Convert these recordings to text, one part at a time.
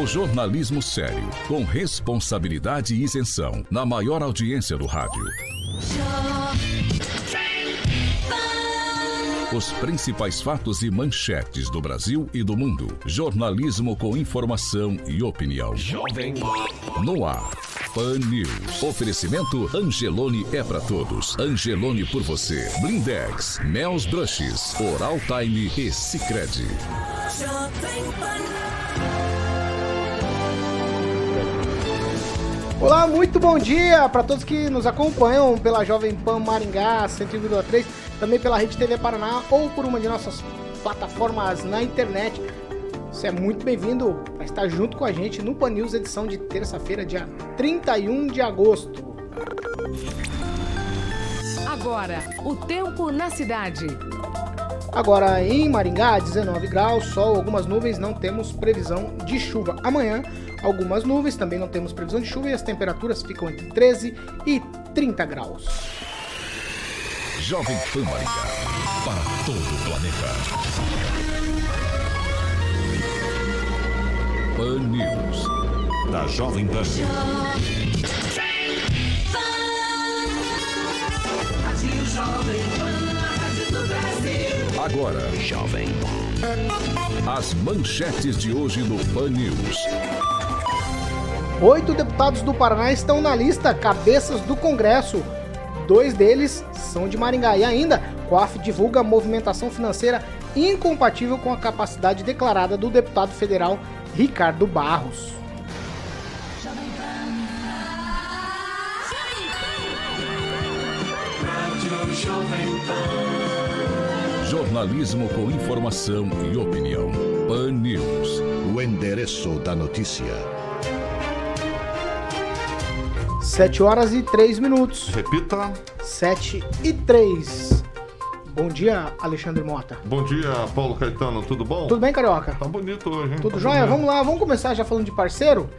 O jornalismo sério, com responsabilidade e isenção, na maior audiência do rádio. Os principais fatos e manchetes do Brasil e do mundo. Jornalismo com informação e opinião. Jovem No ar. Pan News. Oferecimento Angelone é para todos. Angelone por você. Blindex, Mel's Brushes, Oral Time e Sicredi. Olá, muito bom dia para todos que nos acompanham pela Jovem Pan Maringá 101,3 também pela Rede TV Paraná ou por uma de nossas plataformas na internet. Você é muito bem-vindo estar junto com a gente no Pan News, edição de terça-feira, dia 31 de agosto. Agora, o tempo na cidade. Agora em Maringá, 19 graus, sol, algumas nuvens, não temos previsão de chuva. Amanhã, algumas nuvens, também não temos previsão de chuva e as temperaturas ficam entre 13 e 30 graus. Jovem Pan Maringá. Para todo o planeta. Pan News. Da Jovem Pan. Agora, Jovem As manchetes de hoje no Pan News. Oito deputados do Paraná estão na lista Cabeças do Congresso Dois deles são de Maringá. E ainda, COAF divulga movimentação financeira incompatível com a capacidade declarada do deputado federal Ricardo Barros. Jornalismo com informação e opinião. Pan News. O endereço da notícia. 7 horas e 3 minutos. Repita. 7 e 3. Bom dia, Alexandre Mota. Bom dia, Paulo Caetano. Tudo bom? Tudo bem, Carioca? Tá bonito hoje, hein? Tudo tá jóia? Vamos lá, vamos começar já falando de parceiro?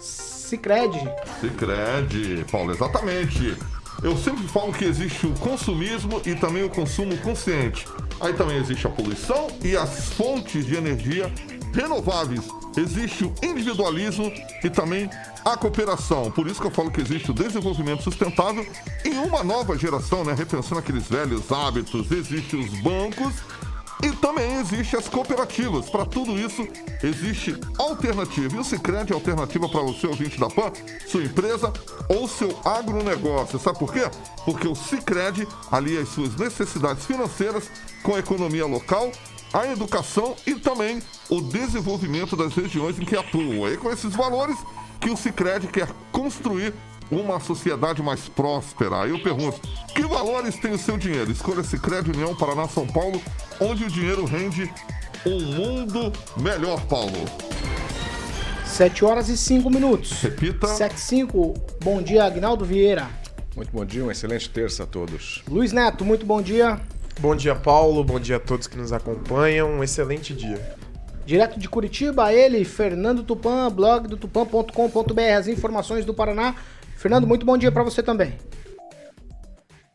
Cicred. Cicred, Paulo, exatamente. Eu sempre falo que existe o consumismo e também o consumo consciente. Aí também existe a poluição e as fontes de energia renováveis. Existe o individualismo e também a cooperação. Por isso que eu falo que existe o desenvolvimento sustentável em uma nova geração, né? Repensando aqueles velhos hábitos. Existem os bancos e também existem as cooperativas. Para tudo isso, existe alternativa. E o Cicred é alternativa para o seu ouvinte da PAN, sua empresa ou seu agronegócio. Sabe por quê? Porque o Cicred alia as suas necessidades financeiras com a economia local a educação e também o desenvolvimento das regiões em que atua. E com esses valores, que o Cicred quer construir uma sociedade mais próspera. Aí eu pergunto, que valores tem o seu dinheiro? Escolha Cicred União Paraná São Paulo, onde o dinheiro rende um mundo melhor, Paulo. 7 horas e 5 minutos. Repita. 7 e 5. Bom dia, Agnaldo Vieira. Muito bom dia, uma excelente terça a todos. Luiz Neto, muito bom dia. Bom dia, Paulo. Bom dia a todos que nos acompanham. Um excelente dia. Direto de Curitiba, ele, Fernando Tupan, blog do tupan.com.br, as informações do Paraná. Fernando, muito bom dia para você também.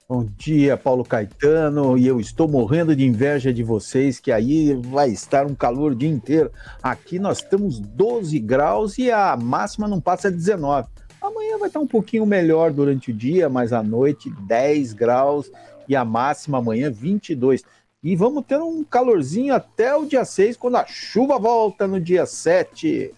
Bom dia, Paulo Caetano, e eu estou morrendo de inveja de vocês, que aí vai estar um calor o dia inteiro. Aqui nós temos 12 graus e a máxima não passa de 19. Amanhã vai estar um pouquinho melhor durante o dia, mas à noite 10 graus e a máxima amanhã 22. E vamos ter um calorzinho até o dia 6, quando a chuva volta no dia 7.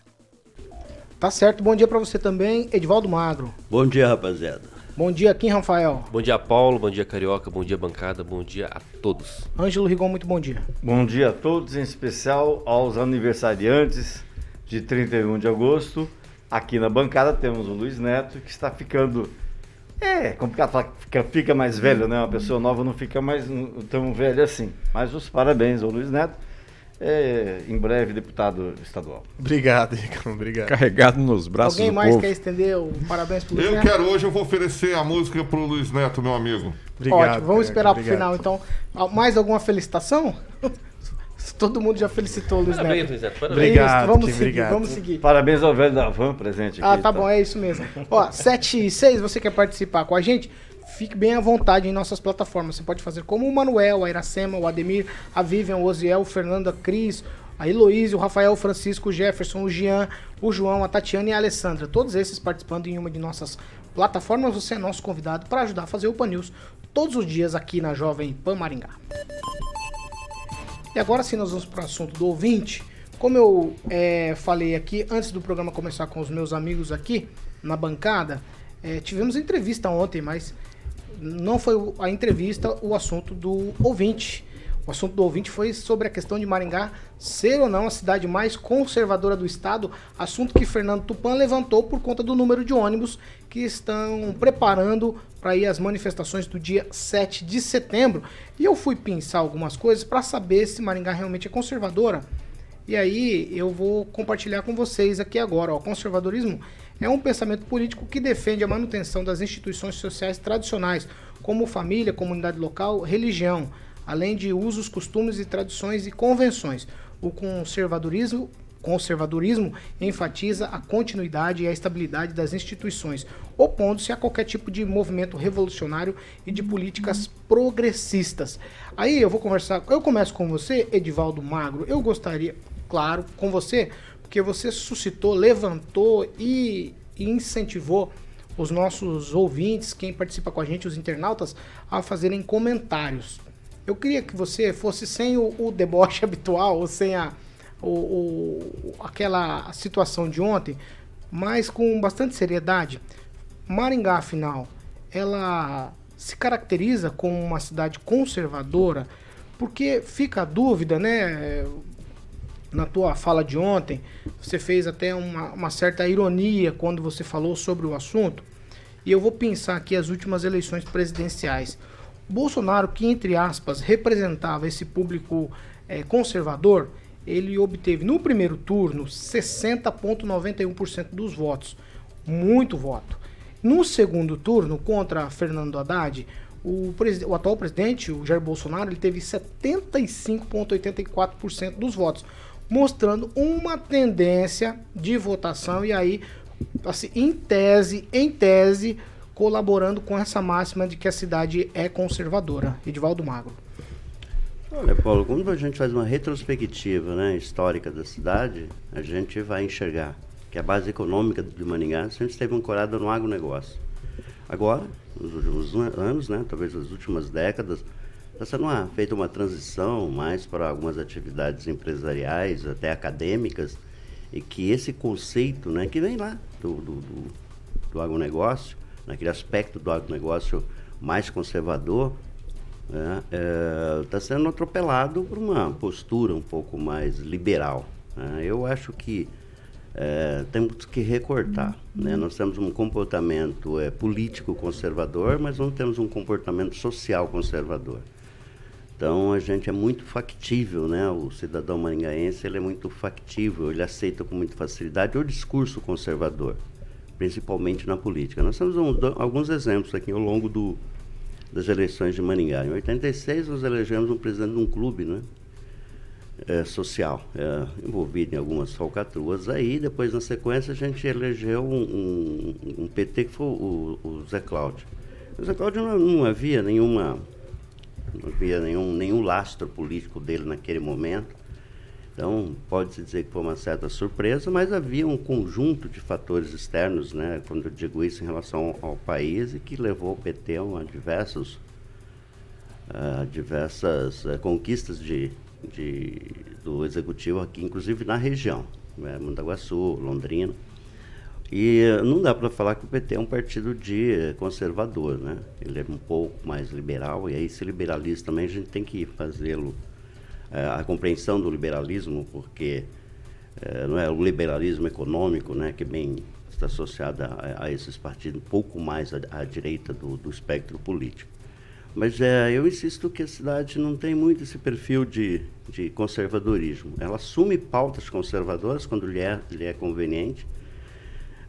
Tá certo, bom dia para você também, Edvaldo Magro. Bom dia, rapaziada. Bom dia, Kim Rafael. Bom dia, Paulo. Bom dia, Carioca. Bom dia, bancada. Bom dia a todos. Ângelo Rigon, muito bom dia. Bom dia a todos, em especial aos aniversariantes de 31 de agosto. Aqui na bancada temos o Luiz Neto, que está ficando É complicado falar que fica, fica mais velho, né? Uma pessoa nova não fica mais tão velha assim. Mas os parabéns ao Luiz Neto. É, em breve, deputado estadual. Obrigado, Ricardo. Obrigado. Carregado nos braços Alguém do mais povo. quer estender o parabéns pro Luiz Eu Neto? quero hoje, eu vou oferecer a música pro Luiz Neto, meu amigo. Obrigado. Ótimo, vamos Careca, esperar pro obrigado. final então. Mais alguma felicitação? Todo mundo já felicitou o Luiz Parabéns, Neto. Luiz Neto. Parabéns. Obrigado, vamos seguir, obrigado. vamos seguir. Parabéns ao velho da van presente aqui. Ah, tá bom, é isso mesmo. Ó, 7 e 6, você quer participar com a gente? Fique bem à vontade em nossas plataformas. Você pode fazer como o Manuel, a Iracema, o Ademir, a Vivian, o Osiel, o Fernando, a Cris, a Heloísa, o Rafael, o Francisco, o Jefferson, o Jean, o João, a Tatiana e a Alessandra. Todos esses participando em uma de nossas plataformas. Você é nosso convidado para ajudar a fazer o Pan News todos os dias aqui na Jovem Pan Maringá. E agora sim nós vamos para o assunto do ouvinte. Como eu é, falei aqui antes do programa começar com os meus amigos aqui na bancada, é, tivemos entrevista ontem, mas não foi a entrevista o assunto do ouvinte. O assunto do ouvinte foi sobre a questão de Maringá ser ou não a cidade mais conservadora do estado, assunto que Fernando Tupan levantou por conta do número de ônibus que estão preparando para ir às manifestações do dia 7 de setembro. E eu fui pensar algumas coisas para saber se Maringá realmente é conservadora. E aí eu vou compartilhar com vocês aqui agora. O conservadorismo é um pensamento político que defende a manutenção das instituições sociais tradicionais, como família, comunidade local, religião, além de usos, costumes e tradições e convenções. O conservadorismo conservadorismo enfatiza a continuidade e a estabilidade das instituições, opondo-se a qualquer tipo de movimento revolucionário e de políticas progressistas. Aí eu vou conversar, eu começo com você, Edivaldo Magro. Eu gostaria, claro, com você, porque você suscitou, levantou e, e incentivou os nossos ouvintes, quem participa com a gente, os internautas, a fazerem comentários. Eu queria que você fosse sem o, o deboche habitual, sem a, o, o- aquela situação de ontem, mas com bastante seriedade. Maringá, afinal, ela se caracteriza como uma cidade conservadora, porque fica a dúvida, né? Na tua fala de ontem, você fez até uma, uma certa ironia quando você falou sobre o assunto. E eu vou pensar aqui as últimas eleições presidenciais. Bolsonaro, que entre aspas representava esse público eh, conservador, ele obteve no primeiro turno 60,91% dos votos. Muito voto. No segundo turno, contra Fernando Haddad, o, o atual presidente, o Jair Bolsonaro, ele teve 75,84% dos votos, mostrando uma tendência de votação e aí, assim, em tese, em tese, colaborando com essa máxima de que a cidade é conservadora. Edivaldo Magro. Olha, Paulo, quando a gente faz uma retrospectiva né, histórica da cidade, a gente vai enxergar que a base econômica de Maningá sempre esteve ancorada no agronegócio. Agora, nos últimos an- anos, né, talvez nas últimas décadas, está sendo feita uma transição mais para algumas atividades empresariais, até acadêmicas, e que esse conceito, né, que vem lá do, do, do, do agronegócio, naquele aspecto do agronegócio mais conservador, está sendo atropelado por uma postura um pouco mais liberal. né? Eu acho que eh, temos que recortar. né? Nós temos um comportamento eh, político conservador, mas não temos um comportamento social conservador. Então a gente é muito factível, né? O cidadão maringaense ele é muito factível, ele aceita com muita facilidade o discurso conservador, principalmente na política. Nós temos um- alguns exemplos aqui ao longo do, das eleições de Maringá. Em 86 nós elegemos um presidente de um clube, né? É, social, é, envolvido em algumas falcatruas aí. Depois, na sequência, a gente elegeu um, um- um PT que foi o, o Zé Cláudio. O Zé Cláudio não, não havia nenhuma não havia nenhum, nenhum lastro político dele naquele momento. Então, pode-se dizer que foi uma certa surpresa, mas havia um conjunto de fatores externos, né, quando eu digo isso em relação ao país, e que levou o PT a diversos, a diversas eh, conquistas de, de, do executivo aqui, inclusive na região, né, Londrina. E eh, não dá para falar que o PT é um partido de eh, conservador, né? Ele é um pouco mais liberal, e aí esse liberalismo também a gente tem que fazê-lo, a compreensão do liberalismo, porque eh, não é o liberalismo econômico, né, que bem está associada a, a, esses partidos, um pouco mais à, à direita do, do, espectro político. Mas é, eu insisto que a cidade não tem muito esse perfil de, de conservadorismo. Ela assume pautas conservadoras quando lhe é, lhe é conveniente.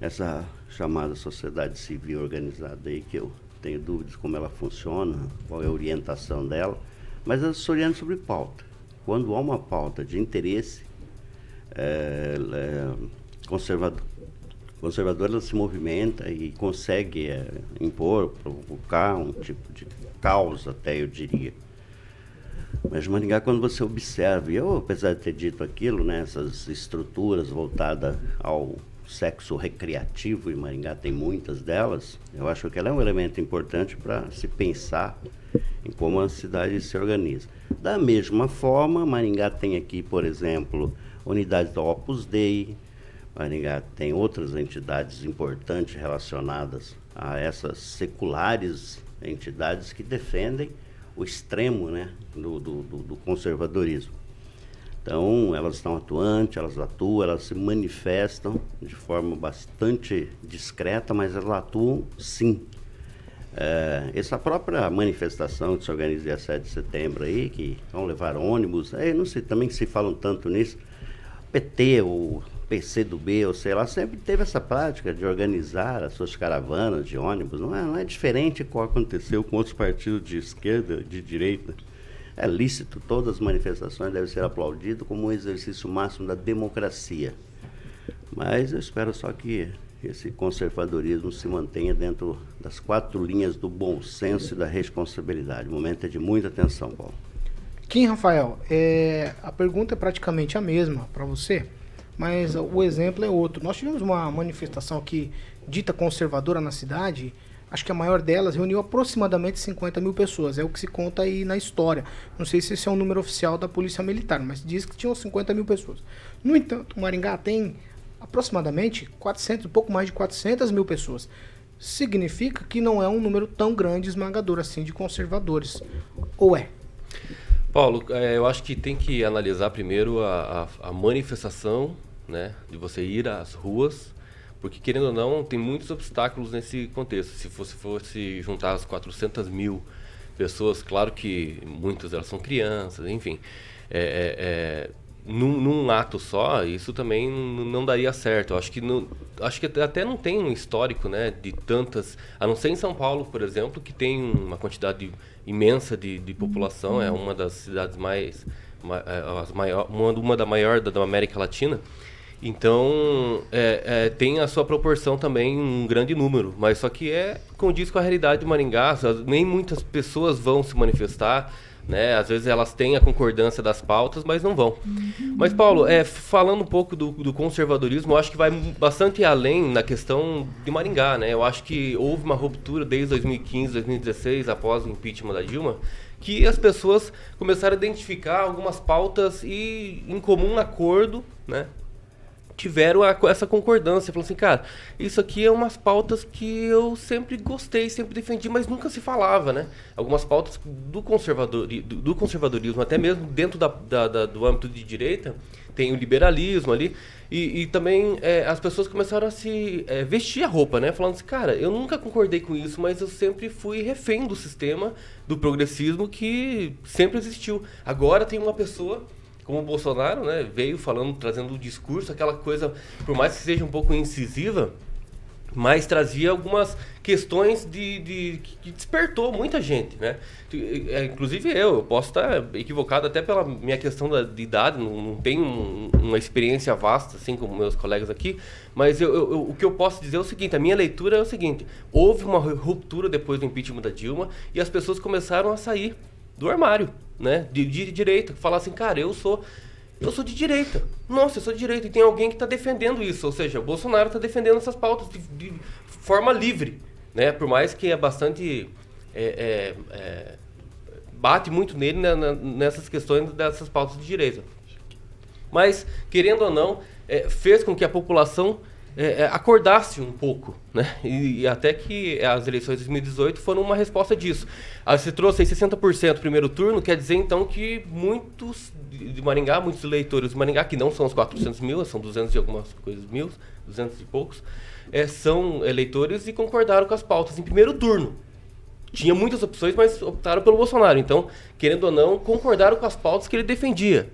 Essa chamada sociedade civil organizada aí, que eu tenho dúvidas como ela funciona, qual é a orientação dela, mas ela se orienta sobre pauta. Quando há uma pauta de interesse é, é, conservador, conservadora, ela se movimenta e consegue é, impor, provocar um tipo de caos, até eu diria. Mas Maringá, quando você observa, eu, apesar de ter dito aquilo, né, essas estruturas voltadas ao sexo recreativo, e Maringá tem muitas delas, eu acho que ela é um elemento importante para se pensar em como a cidade se organiza. Da mesma forma, Maringá tem aqui, por exemplo, unidades do Opus Dei, Maringá tem outras entidades importantes relacionadas a essas seculares entidades que defendem o extremo né, do, do, do conservadorismo. Então, elas estão atuantes, elas atuam, elas se manifestam de forma bastante discreta, mas elas atuam sim. É, essa própria manifestação que se organiza dia 7 de setembro aí, que vão levar ônibus, aí não sei, também se falam tanto nisso, PT, o PC do B, ou sei lá, sempre teve essa prática de organizar as suas caravanas de ônibus. Não é, não é diferente que aconteceu com outros partidos de esquerda, de direita. É lícito, todas as manifestações devem ser aplaudidas como um exercício máximo da democracia. Mas eu espero só que esse conservadorismo se mantenha dentro das quatro linhas do bom senso e da responsabilidade. O momento é de muita atenção, Paulo. Kim Rafael, é, a pergunta é praticamente a mesma para você, mas o exemplo é outro. Nós tivemos uma manifestação aqui dita conservadora na cidade, acho que a maior delas reuniu aproximadamente 50 mil pessoas, é o que se conta aí na história. Não sei se esse é um número oficial da Polícia Militar, mas diz que tinham 50 mil pessoas. No entanto, Maringá tem aproximadamente 400, um pouco mais de 400 mil pessoas. Significa que não é um número tão grande, esmagador assim, de conservadores. Ou é? Paulo, é, eu acho que tem que analisar primeiro a, a, a, manifestação, né, de você ir às ruas, porque querendo ou não, tem muitos obstáculos nesse contexto. Se fosse, fosse juntar as 400 mil pessoas, claro que muitas delas são crianças, enfim, é, é, é num, num, ato só, isso também não daria certo. Eu acho que acho que até não tem um histórico, né, de tantas, a não ser em São Paulo, por exemplo, que tem uma quantidade imensa de, de população, é uma das cidades mais, é, maior, uma, uma da maior da, da América Latina. Então, é, é, tem a sua proporção também, um grande número, mas só que é condiz com a realidade de Maringá, nem muitas pessoas vão se manifestar, né? Às vezes elas têm a concordância das pautas, mas não vão. Uhum. Mas, Paulo, é, falando um pouco do, do, conservadorismo, eu acho que vai bastante além na questão de Maringá. Né? Eu acho que houve uma ruptura desde 2015, 2016, após o impeachment da Dilma, que as pessoas começaram a identificar algumas pautas e, em comum acordo, né? Tiveram a, essa concordância. Falou assim, cara, isso aqui é umas pautas que eu sempre gostei, sempre defendi, mas nunca se falava, né? Algumas pautas do, conservador, do, do conservadorismo, até mesmo dentro da, da, da, do âmbito de direita, tem o liberalismo ali. E, e também é, as pessoas começaram a se é, vestir a roupa, né? Falando assim, cara, eu nunca concordei com isso, mas eu sempre fui refém do sistema, do progressismo que sempre existiu. Agora tem uma pessoa como o Bolsonaro, né, veio falando, trazendo o discurso, aquela coisa, por mais que seja um pouco incisiva, mas trazia algumas questões de, de, que despertou muita gente, né? É, inclusive eu, eu posso estar equivocado até pela minha questão da, de idade, não, não tenho um, uma experiência vasta, assim como meus colegas aqui, mas eu, eu, o que eu posso dizer é o seguinte, a minha leitura é o seguinte, houve uma ruptura depois do impeachment da Dilma e as pessoas começaram a sair do armário, né? De, de direita, falar assim, cara, eu sou eu sou de direita. Nossa, eu sou de direita. E tem alguém que está defendendo isso. Ou seja, o Bolsonaro está defendendo essas pautas de, de, forma livre. Né? Por mais que é bastante. É, é, é, bate muito nele na, nessas questões dessas pautas de direita. Mas, querendo ou não, é, fez com que a população é, é, acordasse um pouco, né? E, e, até que as eleições de 2018 foram uma resposta disso. Ah, você trouxe aí 60% no primeiro turno, quer dizer então que muitos de Maringá, muitos eleitores de Maringá, que não são os 400 mil, são 200 e algumas coisas mil, 200 e poucos, é, são eleitores e concordaram com as pautas em primeiro turno. Tinha muitas opções, mas optaram pelo Bolsonaro. Então, querendo ou não, concordaram com as pautas que ele defendia.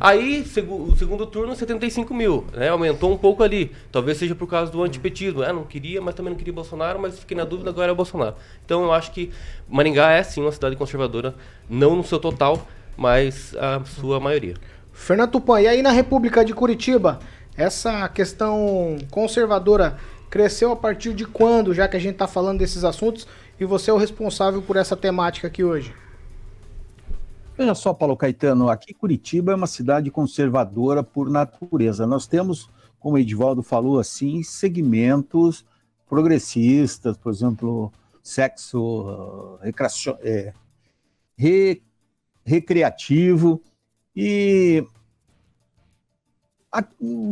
Aí, segu o segundo turno, 75 mil, né? Aumentou um pouco ali. Talvez seja por causa do antipetismo. Ah, não queria, mas também não queria Bolsonaro, mas fiquei na dúvida, agora é Bolsonaro. Então, eu acho que Maringá é, sim, uma cidade conservadora. Não no seu total, mas a sua maioria. Fernando Tupan, e aí na República de Curitiba, essa questão conservadora cresceu a partir de quando, já que a gente está falando desses assuntos, e você é o responsável por essa temática aqui hoje? Veja só, Paulo Caetano, aqui Curitiba é uma cidade conservadora por natureza. Nós temos, como o Edivaldo falou, assim, segmentos progressistas, por exemplo, sexo é, re, recreativo, e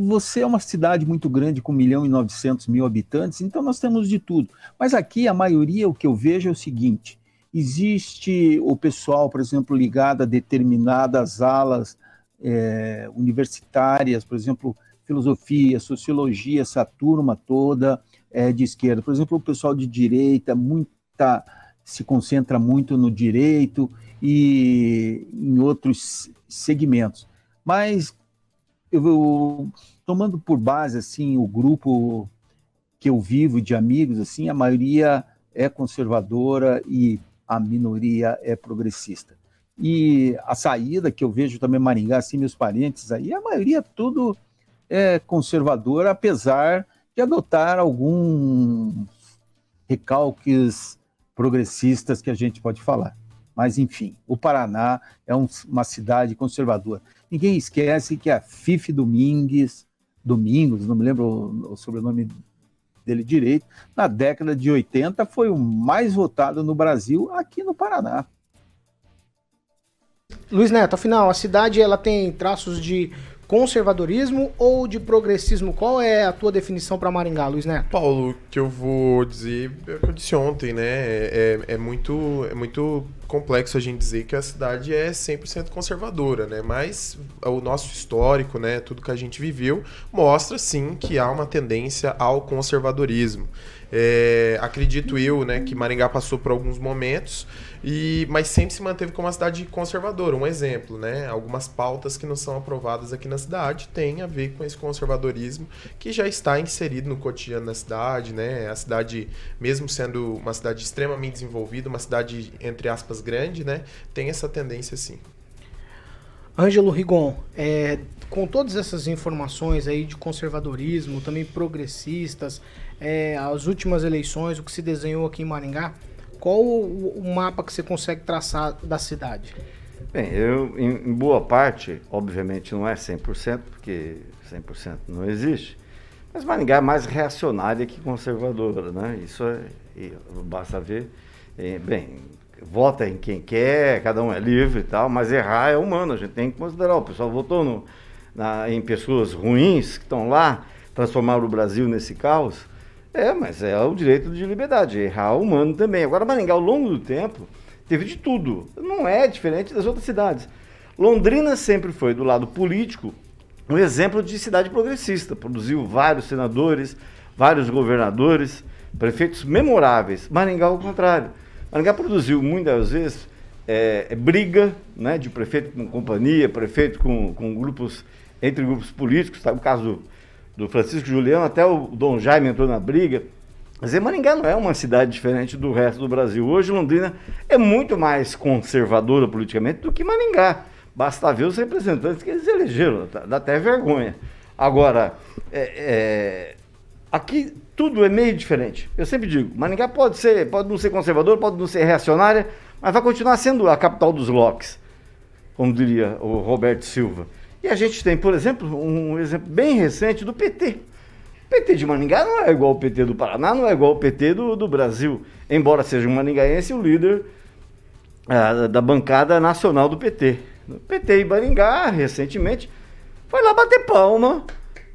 você é uma cidade muito grande, com 1 milhão e 900 mil habitantes, então nós temos de tudo. Mas aqui a maioria, o que eu vejo é o seguinte: Existe o pessoal, por exemplo, ligado a determinadas alas é, universitárias, por exemplo, filosofia, sociologia, essa turma toda é, de esquerda. Por exemplo, o pessoal de direita muita, se concentra muito no direito e em outros segmentos. Mas eu, tomando por base assim o grupo que eu vivo de amigos, assim, a maioria é conservadora e a minoria é progressista. E a saída que eu vejo também Maringá, assim, meus parentes aí, a maioria tudo é conservadora, apesar de adotar alguns recalques progressistas que a gente pode falar. Mas, enfim, o Paraná é um, uma cidade conservadora. Ninguém esquece que a Fife Domingues, Domingos, não me lembro o, o sobrenome dele direito, na década de 80 foi o mais votado no Brasil aqui no Paraná. Luiz Neto, afinal, a cidade ela tem traços de conservadorismo ou de progressismo? Qual é a tua definição para Maringá, Luiz Neto? Paulo, o que eu vou dizer é o que eu disse ontem, né? É, é, é, muito, é muito complexo a gente dizer que a cidade é 100% conservadora, né? Mas o nosso histórico, né, tudo que a gente viveu, mostra sim que há uma tendência ao conservadorismo. É, acredito eu, né, que Maringá passou por alguns momentos e, mas sempre se manteve como uma cidade conservadora. Um exemplo, né? Algumas pautas que não são aprovadas aqui na cidade têm a ver com esse conservadorismo que já está inserido no cotidiano da cidade, né? A cidade, mesmo sendo uma cidade extremamente desenvolvida, uma cidade, entre aspas, grande, né? Tem essa tendência sim. Ângelo Rigon, é, com todas essas informações aí de conservadorismo, também progressistas, é, as últimas eleições, o que se desenhou aqui em Maringá, qual o, o mapa que você consegue traçar da cidade? Bem, eu, em, em boa parte, obviamente não é 100%, porque 100% não existe, mas Maringá é mais reacionária que conservadora, né? Isso é, basta ver. É, bem, vota em quem quer, cada um é livre e tal, mas errar é humano, a gente tem que considerar. O pessoal votou no, na, em pessoas ruins que estão lá, transformaram o Brasil nesse caos. É, mas é o direito de liberdade, errar é humano também. Agora, Maringá, ao longo do tempo, teve de tudo. Não é diferente das outras cidades. Londrina sempre foi, do lado político, um exemplo de cidade progressista. Produziu vários senadores, vários governadores, prefeitos memoráveis. Maringá, ao contrário. Maringá produziu, muitas vezes, é, é briga né, de prefeito com companhia, prefeito com, com grupos, entre grupos políticos. Tá? O caso do Francisco Juliano, até o Dom Jaime entrou na briga. Mas Maringá não é uma cidade diferente do resto do Brasil. Hoje Londrina é muito mais conservadora politicamente do que Maringá. Basta ver os representantes que eles elegeram, dá até vergonha. Agora, é, é, aqui tudo é meio diferente. Eu sempre digo, Maringá pode ser, pode não ser conservador, pode não ser reacionária, mas vai continuar sendo a capital dos locks, como diria o Roberto Silva. E a gente tem, por exemplo, um exemplo bem recente do PT. O PT de Maningá não é igual ao PT do Paraná, não é igual ao PT do, do Brasil. Embora seja um maningaense o líder ah, da bancada nacional do PT. O PT em Maringá, recentemente, foi lá bater palma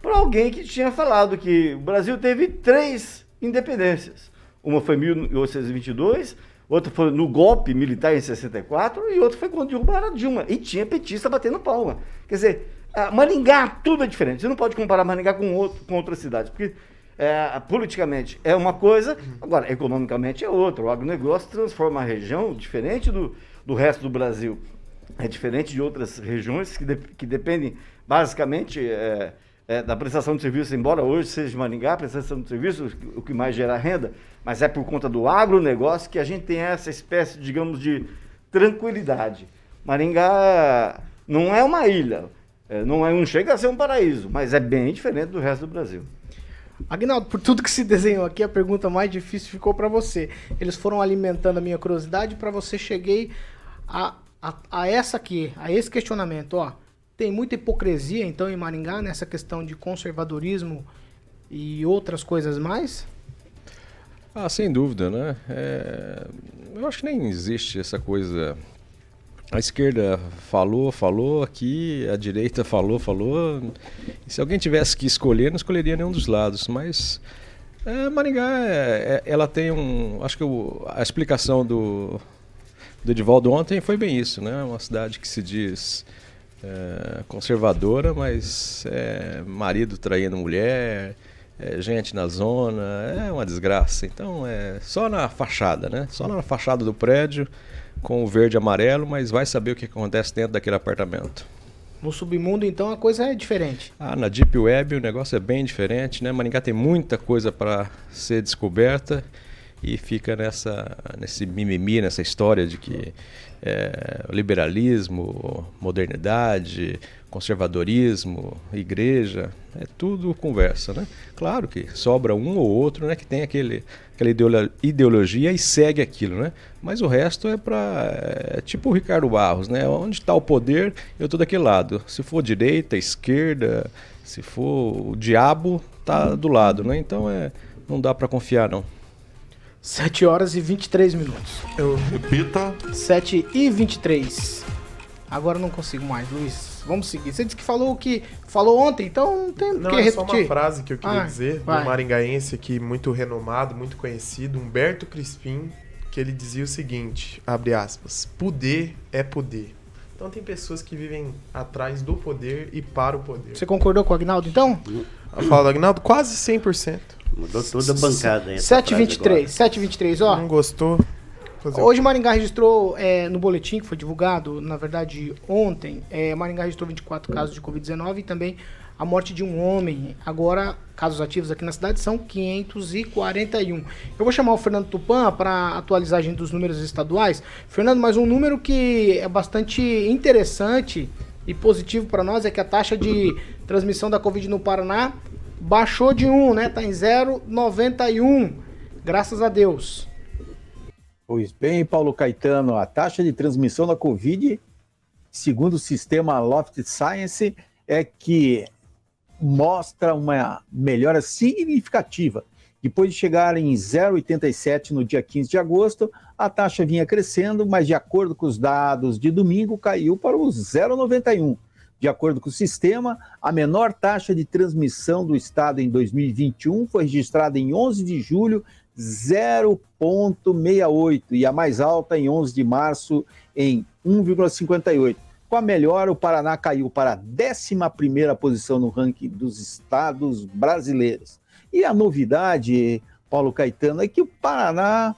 para alguém que tinha falado que o Brasil teve três independências. Uma foi em 1822, outra foi no golpe militar em 64 e outra foi quando derrubaram a Dilma. E tinha petista batendo palma. Quer dizer, Maringá, tudo é diferente. Você não pode comparar Maringá com, outro, com outras cidades, porque É, politicamente é uma coisa, agora economicamente é outra. O agronegócio transforma a região diferente do, do resto do Brasil. É diferente de outras regiões que, de, que dependem basicamente é, é, da prestação de serviço, embora hoje seja Maringá, a prestação de serviço, o que mais gera renda, mas é por conta do agronegócio que a gente tem essa espécie, digamos, de tranquilidade. Maringá não é uma ilha, é, não, é, não chega a ser um paraíso, mas é bem diferente do resto do Brasil. Agnaldo, por tudo que se desenhou aqui, a pergunta mais difícil ficou para você. Eles foram alimentando a minha curiosidade para você cheguei a, a, a, essa aqui, a esse questionamento, ó. Tem muita hipocrisia então em Maringá nessa questão de conservadorismo e outras coisas mais? Ah, sem dúvida, né? É, eu acho que nem existe essa coisa a esquerda falou, falou aqui, a direita falou, falou. E se alguém tivesse que escolher, não escolheria nenhum dos lados. Mas é, Maringá, é, é, ela tem um. Acho que o, a explicação do, do Edivaldo ontem foi bem isso, né? Uma cidade que se diz é, conservadora, mas é marido traindo mulher, é gente na zona, é uma desgraça. Então é só na fachada, né? Só na fachada do prédio com o verde e amarelo, mas vai saber o que acontece dentro daquele apartamento. No submundo, então, a coisa é diferente. Ah, na Deep Web o negócio é bem diferente, né? Maringá tem muita coisa para ser descoberta e fica nessa nesse mimimi, nessa história de que é, liberalismo, modernidade, conservadorismo, igreja, é tudo conversa, né? Claro que sobra um ou outro, né, que tem aquele, aquela ideologia e segue aquilo, né? Mas o resto é para é tipo o Ricardo Barros, né? Onde está o poder, eu estou daquele lado. Se for direita, esquerda, se for o diabo, tá do lado, né? Então é, não dá para confiar não. 7 horas e 23 minutos. Eu repita. 7 e 23. Agora não consigo mais, Luiz. Vamos seguir. Você disse que falou o que falou ontem, então não tem não, que é repetir. só uma frase que eu queria Ah, dizer vai. do maringaense aqui muito renomado, muito conhecido, Humberto Crispim, que ele dizia o seguinte, abre aspas, poder é poder. Então tem pessoas que vivem atrás do poder e para o poder. Você concordou com o Agnaldo, então? Eu falo, Agnaldo, quase 100%. Mudou toda a bancada. hein, essa 723, 723, ó. Não gostou? Fazer o Hoje Maringá registrou é, no boletim que foi divulgado, na verdade ontem, é, Maringá registrou 24 casos de Covid-19 e também a morte de um homem. Agora, casos ativos aqui na cidade são 541. Eu vou chamar o Fernando Tupan para atualizagem dos números estaduais. Fernando, mais um número que é bastante interessante e positivo para nós é que a taxa de transmissão da Covid no Paraná baixou de 1, né? Tá em 0,91. Graças a Deus. Pois bem, Paulo Caetano, a taxa de transmissão da Covid, segundo o sistema Loft Science, é que mostra uma melhora significativa. Depois de chegar em 0,87 no dia 15 de agosto, a taxa vinha crescendo, mas de acordo com os dados de domingo, caiu para o 0,91. De acordo com o sistema, a menor taxa de transmissão do estado em 2021 foi registrada em 11 de julho, 0,68, e a mais alta em 11 de março, em 1,58. Com a melhora, o Paraná caiu para a 11ª posição no ranking dos estados brasileiros. E a novidade, Paulo Caetano, é que o Paraná,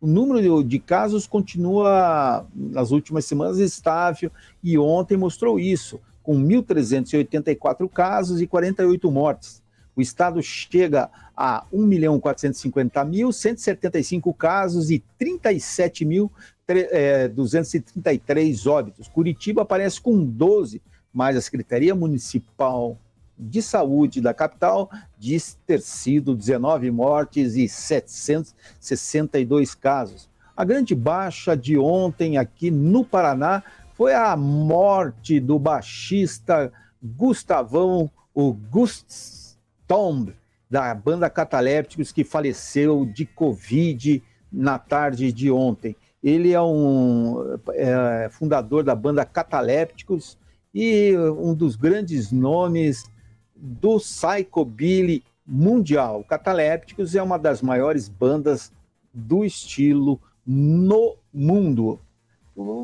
o número de casos continua, nas últimas semanas, estável, e ontem mostrou isso, com 1.384 casos e 48 mortes. O estado chega a 1.450.175 casos e 37.233 óbitos. Curitiba aparece com 12, mas a Secretaria Municipal de Saúde da capital diz ter sido 19 mortes e 762 casos. A grande baixa de ontem aqui no Paraná foi a morte do baixista Gustavão, o Gust Tomb, da banda Catalépticos, que faleceu de Covid na tarde de ontem. Ele é um é, fundador da banda Catalépticos e um dos grandes nomes do psychobilly mundial. Catalépticos é uma das maiores bandas do estilo no mundo.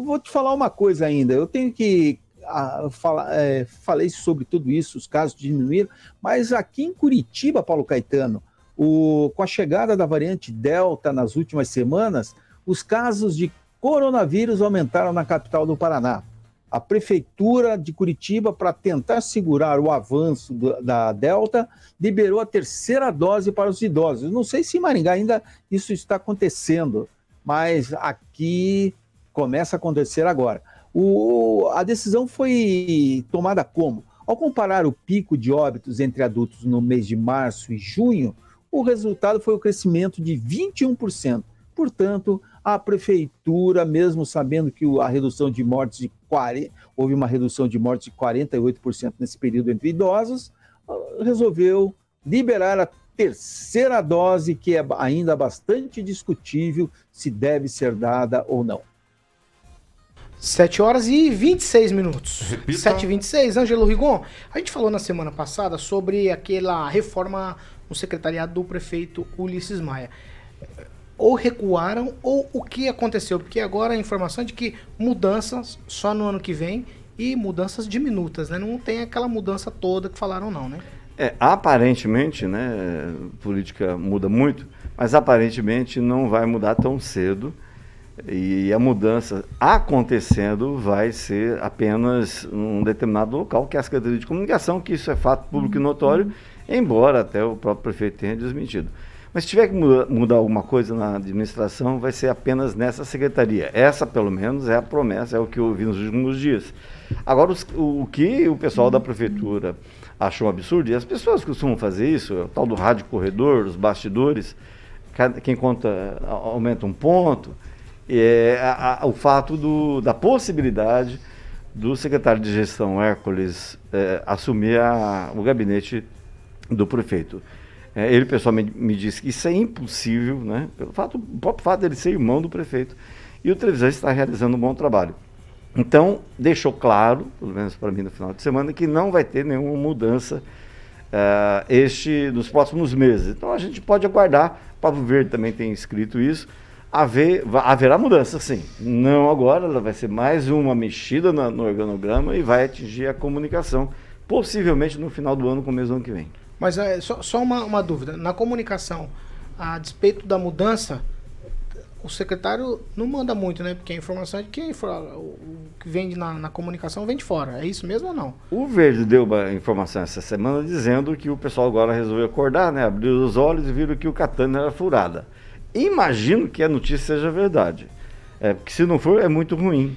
Vou te falar uma coisa ainda. Eu tenho que a, fala, é, falei sobre tudo isso, os casos diminuíram, mas aqui em Curitiba, Paulo Caetano, O, com a chegada da variante Delta nas últimas semanas, os casos de coronavírus aumentaram na capital do Paraná. A prefeitura de Curitiba, para tentar segurar o avanço do, da Delta, liberou a terceira dose para os idosos. Não sei se em Maringá ainda isso está acontecendo, mas aqui começa a acontecer agora. O, a decisão foi tomada como? Ao comparar o pico de óbitos entre adultos no mês de março e junho, o resultado foi o crescimento de 21%. Portanto, a prefeitura, mesmo sabendo que a redução de mortes de 40, houve uma redução de mortes de 48% nesse período entre idosos, resolveu liberar a terceira dose, que é ainda bastante discutível se deve ser dada ou não. 7 horas e 26 minutos. Repita. 7 e 26. Ângelo Rigon, a gente falou na semana passada sobre aquela reforma no secretariado do prefeito Ulisses Maia. Ou recuaram, ou o que aconteceu? Porque agora a informação é de que mudanças só no ano que vem e mudanças diminutas, né? Não tem aquela mudança toda que falaram, não, né? É, aparentemente, né? Política muda muito, mas aparentemente não vai mudar tão cedo. E a mudança acontecendo vai ser apenas num determinado local, que é a Secretaria de Comunicação, que isso é fato público e notório, embora até o próprio prefeito tenha desmentido. Mas se tiver que mudar, mudar alguma coisa na administração, vai ser apenas nessa secretaria. Essa, pelo menos, é a promessa, é o que eu ouvi nos últimos dias. Agora, os, o, o que o pessoal da prefeitura achou um absurdo, e as pessoas costumam fazer isso, é o tal do rádio corredor, os bastidores, cada, quem conta aumenta um ponto, é a, a, o fato do, da possibilidade do secretário de gestão Hércules é, assumir a, o gabinete do prefeito. É, ele pessoalmente me disse que isso é impossível, né? Pelo fato, o próprio fato dele ser irmão do prefeito. E o Trevisan está realizando um bom trabalho. Então, deixou claro, pelo menos para mim no final de semana, que não vai ter nenhuma mudança uh, este nos próximos meses. Então a gente pode aguardar. Pablo Verde também tem escrito isso. Haver, haverá mudança, sim. Não agora, ela vai ser mais uma mexida no, no organograma e vai atingir a comunicação, possivelmente no final do ano, começo do ano que vem. Mas é, só, só uma, uma dúvida. Na comunicação, a despeito da mudança, o secretário não manda muito, né? Porque a informação é de quem o que vende na, na, comunicação vem de fora. É isso mesmo ou não? O Verde deu uma informação essa semana dizendo que o pessoal agora resolveu acordar, né? Abriu os olhos e viram que o Catana era furada. Imagino que a notícia seja verdade. É, porque se não for, é muito ruim.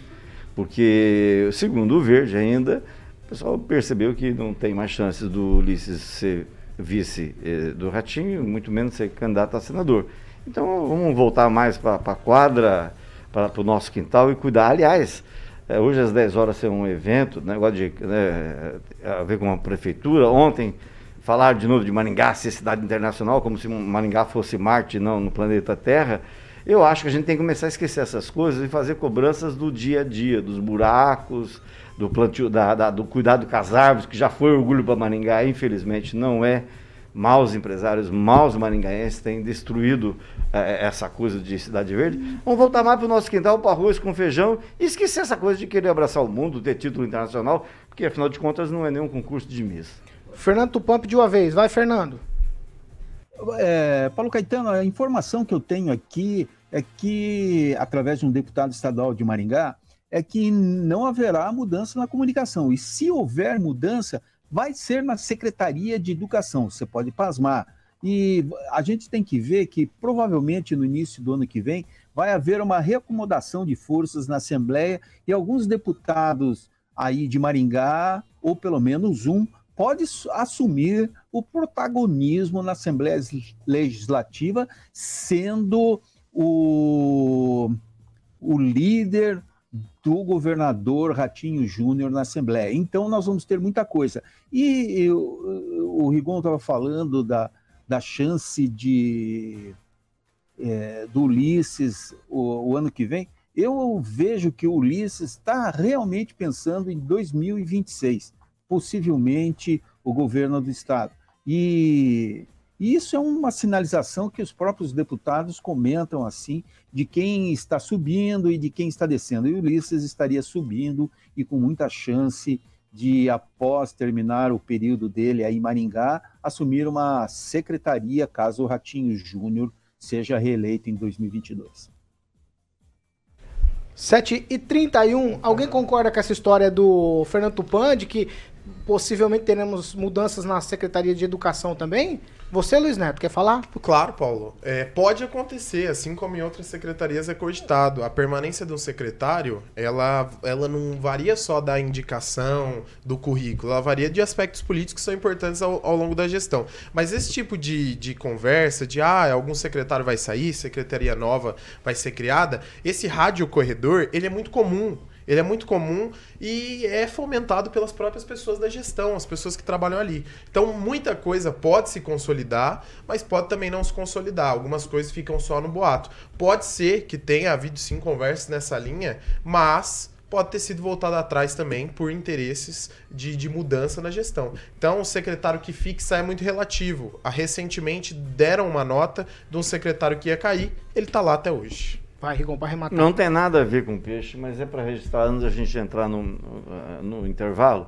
Porque, segundo o Verde ainda, o pessoal percebeu que não tem mais chances do Ulisses ser vice eh, do Ratinho, muito menos ser candidato a senador. Então vamos voltar mais para a quadra, para o nosso quintal e cuidar. Aliás, eh, hoje às 10 horas tem um evento, negócio de né, a ver com a prefeitura. Ontem falaram de novo de Maringá ser cidade internacional, como se Maringá fosse Marte, não no planeta Terra. Eu acho que a gente tem que começar a esquecer essas coisas e fazer cobranças do dia a dia, dos buracos, do plantio, da, da, do cuidado com as árvores, que já foi orgulho para Maringá, infelizmente não é. Maus empresários, maus maringaenses têm destruído é, essa coisa de cidade verde. Vamos voltar mais para o nosso quintal, para arroz com feijão e esquecer essa coisa de querer abraçar o mundo, ter título internacional, porque afinal de contas não é nenhum concurso de Miss. Fernando Tupamp de uma vez, vai Fernando. É, Paulo Caetano, a informação que eu tenho aqui é que, através de um deputado estadual de Maringá, é que não haverá mudança na comunicação. E se houver mudança, vai ser na Secretaria de Educação. Você pode pasmar. E a gente tem que ver que provavelmente no início do ano que vem vai haver uma reacomodação de forças na Assembleia e alguns deputados aí de Maringá, ou pelo menos um, pode assumir o protagonismo na Assembleia Legislativa, sendo o, o líder do governador Ratinho Júnior na Assembleia. Então, nós vamos ter muita coisa. E eu, o Rigon estava falando da, da chance de é, do Ulisses o, o, ano que vem. Eu vejo que o Ulisses está realmente pensando em 2026, possivelmente o governo do Estado. E isso é uma sinalização que os próprios deputados comentam assim, de quem está subindo e de quem está descendo. E Ulisses estaria subindo e com muita chance de, após terminar o período dele aí em Maringá, assumir uma secretaria caso o Ratinho Júnior seja reeleito em 2022. 7 e 31 alguém concorda com essa história do Fernando Tupan, de que possivelmente teremos mudanças na Secretaria de Educação também? Você, Luiz Neto, quer falar? Claro, Paulo. É, pode acontecer, assim como em outras secretarias é cogitado. A permanência de um secretário, ela, ela não varia só da indicação, do currículo, ela varia de aspectos políticos que são importantes ao, ao longo da gestão. Mas esse tipo de, de conversa, de ah, algum secretário vai sair, secretaria nova vai ser criada, esse rádio corredor, ele é muito comum ele é muito comum e é fomentado pelas próprias pessoas da gestão, as pessoas que trabalham ali. Então, muita coisa pode se consolidar, mas pode também não se consolidar. Algumas coisas ficam só no boato. Pode ser que tenha havido sim conversas nessa linha, mas pode ter sido voltado atrás também por interesses de, de, mudança na gestão. Então, o secretário que fixa é muito relativo. Ah, recentemente deram uma nota de um secretário que ia cair, ele está lá até hoje. Vai, Rigon, para arrematar. Não tem nada a ver com peixe, mas é para registrar, antes da gente entrar no, no intervalo,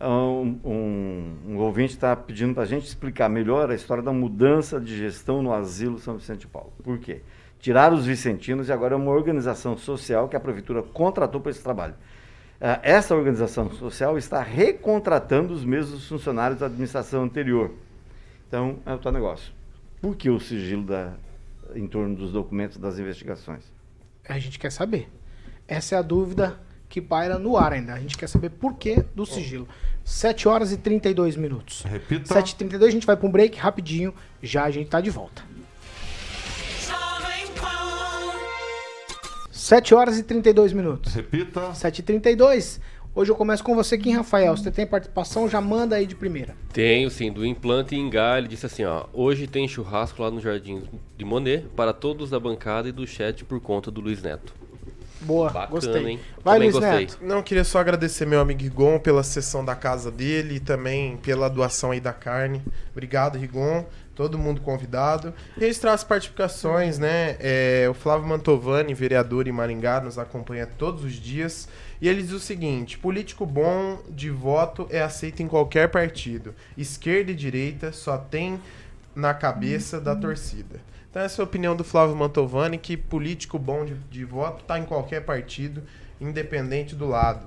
um, um, um ouvinte está pedindo para a gente explicar melhor a história da mudança de gestão no Asilo São Vicente Paulo. Por quê? Tiraram os vicentinos e agora é uma organização social que a Prefeitura contratou para esse trabalho. Uh, essa organização social está recontratando os mesmos funcionários da administração anterior. Então, é o tal negócio. Por que o sigilo da, em torno dos documentos das investigações? A gente quer saber. Essa é a dúvida que paira no ar ainda. A gente quer saber por que do sigilo. 7 horas e 32 minutos. Repita. 7 e 32 a gente vai para um break rapidinho. Já a gente tá de volta. 7 horas e 32 minutos. Repita. 7 e 32 Hoje eu começo com você, Kim Rafael. Você tem participação? Já manda aí de primeira. Tenho, sim. Do Implante Ingá, ele disse assim, ó. Hoje tem churrasco lá no Jardim de Monet para todos da bancada e do chat por conta do Luiz Neto. Boa, Bacana, gostei. hein? Vai, Também Luiz gostei. Neto. Não, queria só agradecer meu amigo Rigon pela sessão da casa dele e também pela doação aí da carne. Obrigado, Rigon. Todo mundo convidado. Registrar as participações, né? É, o Flávio Mantovani, vereador em Maringá, nos acompanha todos os dias. E ele diz o seguinte: político bom de voto é aceito em qualquer partido. Esquerda e direita só tem na cabeça da torcida. Então, essa é a opinião do Flávio Mantovani, que político bom de, de voto está em qualquer partido, independente do lado.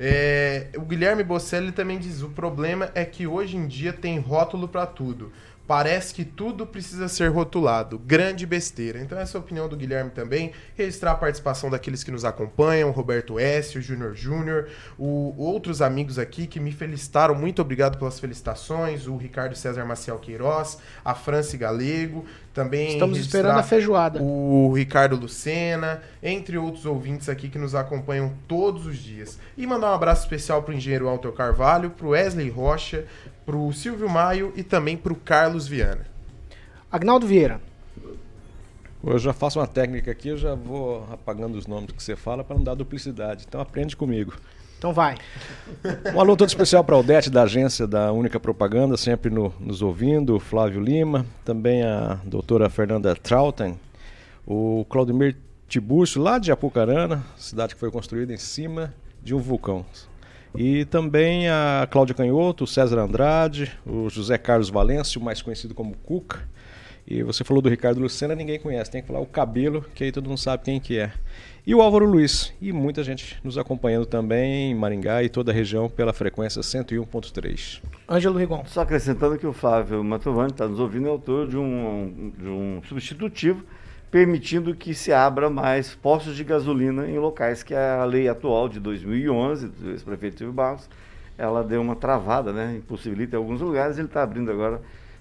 É, o Guilherme Bocelli também diz: o problema é que hoje em dia tem rótulo para tudo. Parece que tudo precisa ser rotulado. Grande besteira. Então, essa é a opinião do Guilherme também. Registrar a participação daqueles que nos acompanham: Roberto S., o Júnior Júnior, outros amigos aqui que me felicitaram. Muito obrigado pelas felicitações. O Ricardo César Maciel Queiroz, a Franci Galego. Também Estamos esperando a feijoada. o Ricardo Lucena, entre outros ouvintes aqui que nos acompanham todos os dias. E mandar um abraço especial para o engenheiro Alto Carvalho, para o Wesley Rocha, para o Silvio Maio e também para o Carlos Viana. Agnaldo Vieira. Eu já faço uma técnica aqui, eu já vou apagando os nomes que você fala para não dar duplicidade. Então aprende comigo. Então vai. Um alô todo especial para a Odete, da agência da Única Propaganda, sempre no- nos ouvindo, o Flávio Lima, também a doutora Fernanda Trauten, o Claudemir Tiburcio, lá de Apucarana, cidade que foi construída em cima de um vulcão. E também a Cláudia Canhoto, o César Andrade, o José Carlos Valêncio, mais conhecido como Cuca. E você falou do Ricardo Lucena, ninguém conhece, tem que falar o cabelo, que aí todo mundo sabe quem que é. E o Álvaro Luiz, e muita gente nos acompanhando também em Maringá e toda a região pela frequência 101.3. Ângelo Rigon. Só acrescentando que o Flávio Mantovani está nos ouvindo, é autor de um, de um substitutivo permitindo que se abra mais postos de gasolina em locais que a lei atual de 2011, do ex-prefeito Silvio Barros, ela deu uma travada, né? impossibilita em alguns lugares, ele está abrindo agora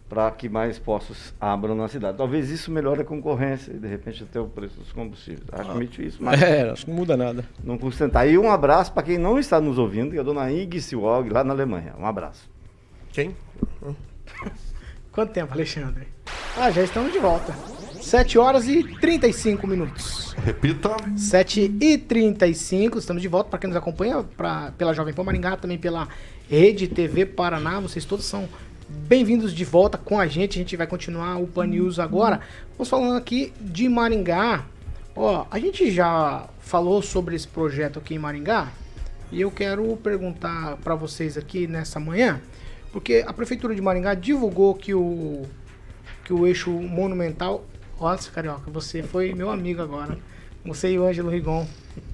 para que mais postos abram na cidade. Talvez isso melhore a concorrência e, de repente, até o preço dos combustíveis. Admito isso, mas É, acho que não muda nada. não custa tentar. E um abraço para quem não está nos ouvindo, que é a dona Ig Siwog, lá na Alemanha. Um abraço. Quem? Quanto tempo, Alexandre? Ah, já estamos de volta. 7 horas e 35 minutos. Repita. 7 e 35 estamos de volta para quem nos acompanha pra, pela Jovem Pan Maringá, também pela Rede TV Paraná. Vocês todos são bem-vindos de volta com a gente. A gente vai continuar o Pan News agora. Vamos falando aqui de Maringá. Ó, a gente já falou sobre esse projeto aqui em Maringá. E eu quero perguntar para vocês aqui nessa manhã, porque a prefeitura de Maringá divulgou que o que o eixo monumental, nossa, carioca, você foi meu amigo agora. Você e o Ângelo Rigon.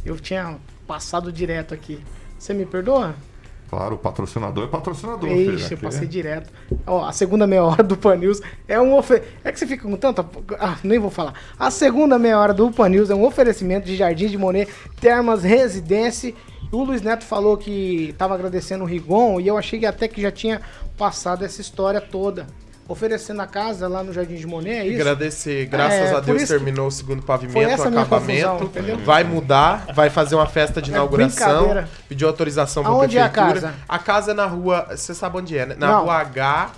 Eu tinha passado direto aqui. Você me perdoa? Claro, o patrocinador é patrocinador. Ixi, filho, eu passei direto. Ó, a segunda meia hora do Pan News é um ofer... É que você fica com tanta. Ah, nem vou falar. A segunda meia hora do Pan News é um oferecimento de Jardim de Monet, Termas Residência. O Luiz Neto falou que estava agradecendo o Rigon e eu achei que até que já tinha passado essa história toda. Oferecendo a casa lá no Jardim de Monet, é isso? Agradecer, graças É, a Deus terminou o segundo pavimento, o acabamento. confusão, vai mudar, vai fazer uma festa de É inauguração. pediu autorização pra Aonde é a prefeitura. casa? A casa é na rua. Você sabe onde é, né? Na Não. rua H.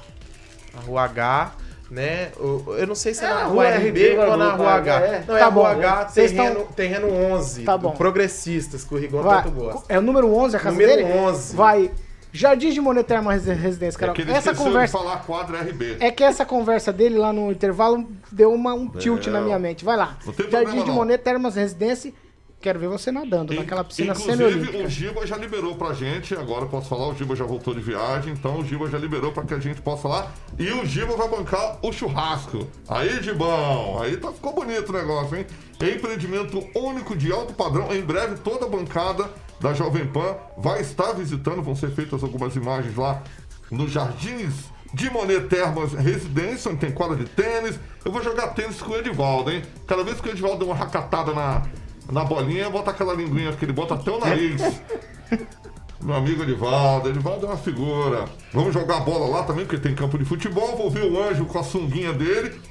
Na rua H. Né? Eu não sei se é, É na rua rua RB ou na rua H. É. Não, é Tá a rua bom. H, terreno, estão- terreno 11. Tá bom. Progressistas, que o Rigon tanto gosta. é o número 11 a casa Número dele? 11. Vai. Jardim de Monet Termas Residência, É cara. que ele essa conversa. de falar quadra RB. É que essa conversa dele lá no intervalo deu uma, um tilt É. na minha mente. Vai lá. Jardim problema, de não. Monet Termas Residência. Quero ver você nadando naquela piscina Inclusive, o Giba já liberou pra gente, agora eu posso falar, o Giba já voltou de viagem, então o Giba já liberou pra que a gente possa lá. E o Giba vai bancar o churrasco. Aí, Gibão, aí tá, ficou bonito o negócio, hein? Empreendimento único de alto padrão. Em breve, toda a bancada da Jovem Pan vai estar visitando, vão ser feitas algumas imagens lá nos Jardins de Monet Termas Residência, onde tem quadra de tênis. Eu vou jogar tênis com o Edivaldo, hein? Cada vez que o Edivaldo deu uma racatada na, na bolinha, bota aquela linguinha que ele bota até o nariz. Meu amigo Edivaldo, Edivaldo é uma figura. Vamos jogar bola lá também, porque tem campo de futebol. Vou ver o Anjo com a sunguinha dele.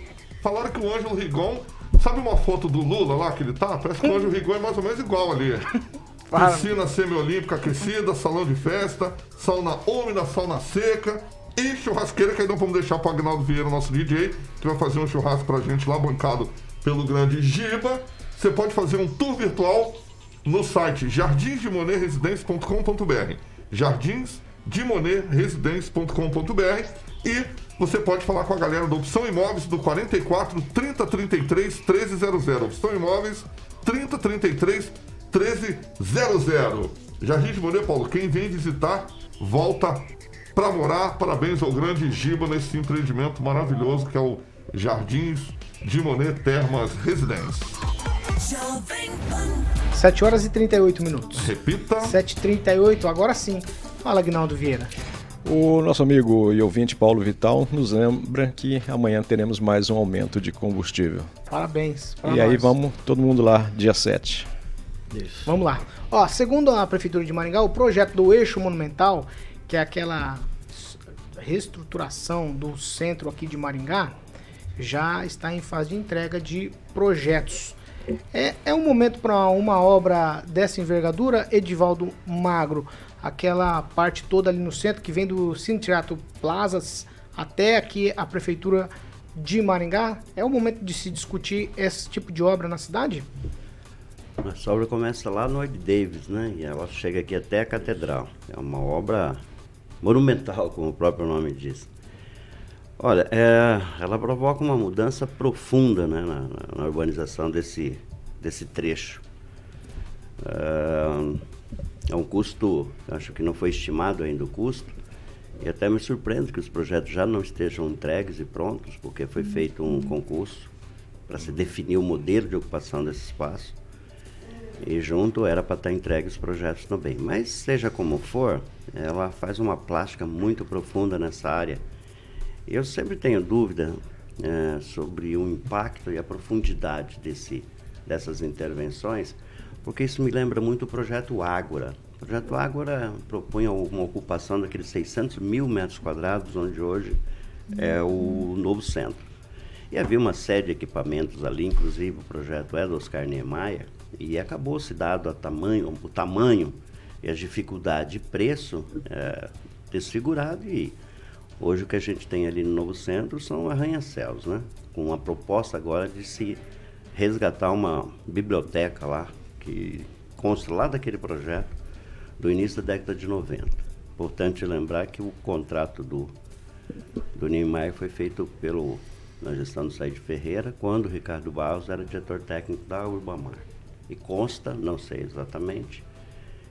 Falaram que o Ângelo Rigon. Sabe uma foto do Lula lá que ele tá? Parece que o Ângelo Rigon é mais ou menos igual ali. Piscina semiolímpica aquecida, salão de festa, sauna úmida, sauna seca e churrasqueira, que aí não vamos deixar para Agnaldo Vieira, nosso DJ, que vai fazer um churrasco pra gente lá, bancado pelo grande Giba. Você pode fazer um tour virtual no site jardinsdemonerresidência.com.br jardinsdemonerresidência.com.br e você pode falar com a galera da Opção Imóveis do 44 3033 1300. Opção Imóveis 3033 1300. Jardim de Monet, Paulo, quem vem visitar, volta para morar. Parabéns ao grande Giba nesse empreendimento maravilhoso que é o Jardins de Monet Termas Residência. 7 horas e 38 minutos. Repita. 7h38, agora sim. Fala, Agnaldo Vieira. O nosso amigo e ouvinte Paulo Vital nos lembra que amanhã teremos mais um aumento de combustível. Parabéns. e aí nós. vamos todo mundo lá dia 7. Vamos lá. Ó, segundo a Prefeitura de Maringá, o projeto do eixo monumental, que é aquela reestruturação do centro aqui de Maringá, já está em fase de entrega de projetos. É, é um momento para uma obra dessa envergadura, Edivaldo Magro, aquela parte toda ali no centro que vem do Cine Teatro Plazas até aqui a Prefeitura de Maringá. É o momento de se discutir esse tipo de obra na cidade? A obra começa lá no Ed Davis, né? E ela chega aqui até a catedral. É uma obra monumental, como o próprio nome diz. Olha, é, ela provoca uma mudança profunda né, na, na- na urbanização desse, desse trecho. É, é um custo, acho que não foi estimado ainda o custo, e até me surpreende que os projetos já não estejam entregues e prontos, porque foi feito um concurso para se definir o modelo de ocupação desse espaço. E junto era para estar entregue os projetos também. Mas seja como for, ela faz uma plástica muito profunda nessa área. Eu sempre tenho dúvida eh, sobre o impacto e a profundidade desse, dessas intervenções, porque isso me lembra muito o projeto Ágora. O projeto Ágora propunha uma ocupação daqueles 600 mil metros quadrados, onde hoje é o novo centro. E havia uma série de equipamentos ali, inclusive o projeto é do Oscar Niemeyer, e acabou se dado a tamanho, o tamanho e as dificuldades de preço é, desfigurado e hoje o que a gente tem ali no novo centro são arranha-céus, né? Com uma proposta agora de se resgatar uma biblioteca lá, que consta lá daquele projeto do início da década de 90. Importante lembrar que o contrato do, do Niemeyer foi feito pelo, na gestão do Said Ferreira, quando o Ricardo Barros era diretor técnico da Urbamar. E consta, não sei exatamente,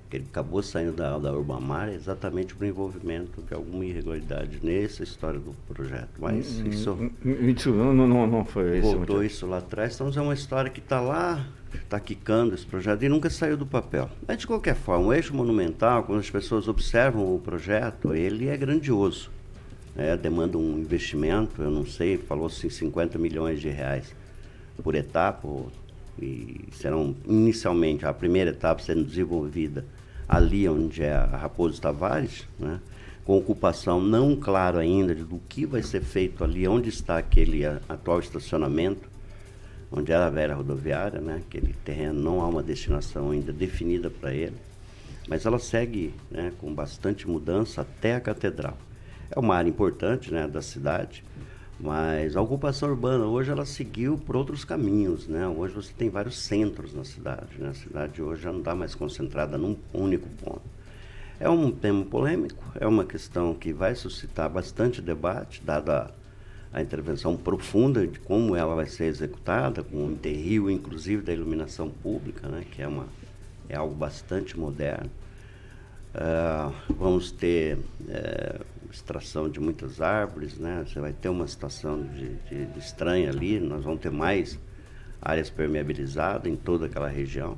que ele acabou saindo da, da Urbamar é exatamente por envolvimento de alguma irregularidade nessa história do projeto. Mas Hum, isso hum, hum, isso não, não, não foi esse o voltou isso lá atrás. Então é uma história que está lá, está quicando esse projeto e nunca saiu do papel. Mas de qualquer forma, o eixo monumental, quando as pessoas observam o projeto, ele é grandioso. né? demanda um investimento, eu não sei, falou-se em 50 milhões de reais por etapa, ou- e serão inicialmente a primeira etapa sendo desenvolvida ali onde é a Raposo Tavares, né? com ocupação não claro ainda do que vai ser feito ali, onde está aquele atual estacionamento, onde era a velha rodoviária, né? aquele terreno não há uma destinação ainda definida para ele, mas ela segue né, com bastante mudança até a catedral. É uma área importante né, da cidade, mas a ocupação urbana hoje ela seguiu por outros caminhos. Né? Hoje você tem vários centros na cidade. Né? A cidade hoje já não está mais concentrada num único ponto. É um tema polêmico, é uma questão que vai suscitar bastante debate, dada a intervenção profunda de como ela vai ser executada, com o enterrio, inclusive, da iluminação pública, né? que é, uma, é algo bastante moderno. Ah, vamos ter eh, extração de muitas árvores, né? Você vai ter uma situação de, de- de estranha ali, nós vamos ter mais áreas permeabilizadas em toda aquela região.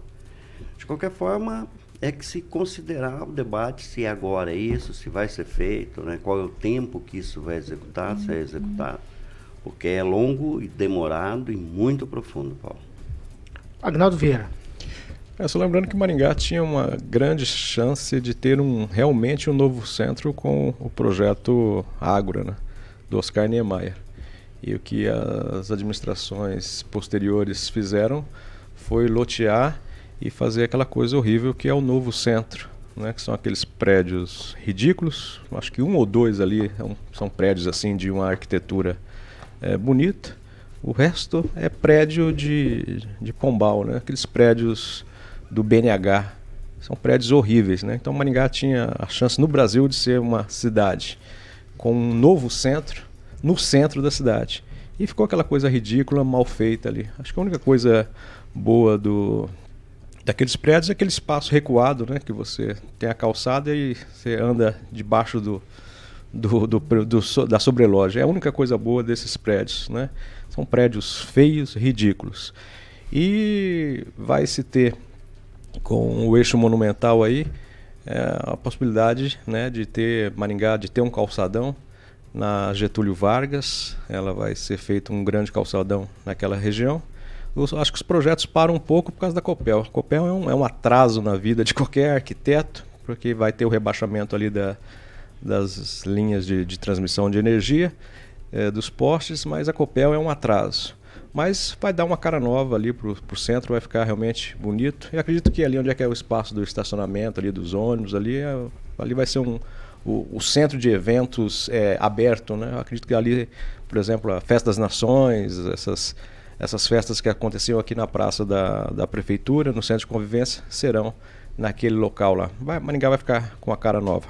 De qualquer forma, é que se considerar o debate se agora é isso, se vai ser feito, né? qual é o tempo que isso vai executar, se é executado, porque é longo e demorado e muito profundo, Paulo. Agnaldo Vieira. É, só lembrando que Maringá tinha uma grande chance de ter um realmente um novo centro com o projeto Ágora, né, do Oscar Niemeyer. E o que as administrações posteriores fizeram foi lotear e fazer aquela coisa horrível que é o novo centro, né, que são aqueles prédios ridículos. Acho que um ou dois ali é são prédios assim de uma arquitetura é, bonita. O resto é prédio de, de Pombal, né? aqueles prédios do BNH. São prédios horríveis. Né? Então Maringá tinha a chance no Brasil de ser uma cidade com um novo centro no centro da cidade. E ficou aquela coisa ridícula, mal feita ali. Acho que a única coisa boa do daqueles prédios é aquele espaço recuado, né? Que você tem a calçada e você anda debaixo do, do, do, do da sobreloja. É a única coisa boa desses prédios, né? São prédios feios, ridículos. E vai se ter com o eixo monumental aí é, a possibilidade né, de ter Maringá, de ter um calçadão na Getúlio Vargas. Ela vai ser feito um grande calçadão naquela região. Eu acho que os projetos param um pouco por causa da Copel. A Copel é um, é um atraso na vida de qualquer arquiteto, porque vai ter o rebaixamento ali da, das linhas de, de transmissão de energia eh, dos postes, mas a Copel é um atraso. Mas vai dar uma cara nova ali para o centro, vai ficar realmente bonito. E acredito que ali onde é que é o espaço do estacionamento ali dos ônibus, ali, é- ali vai ser um, o, o centro de eventos é, aberto, né? Eu acredito que ali, por exemplo, a Festa das Nações, essas, essas festas que aconteciam aqui na praça da, da prefeitura, no centro de convivência, serão naquele local lá. Vai, Maringá vai ficar com a cara nova.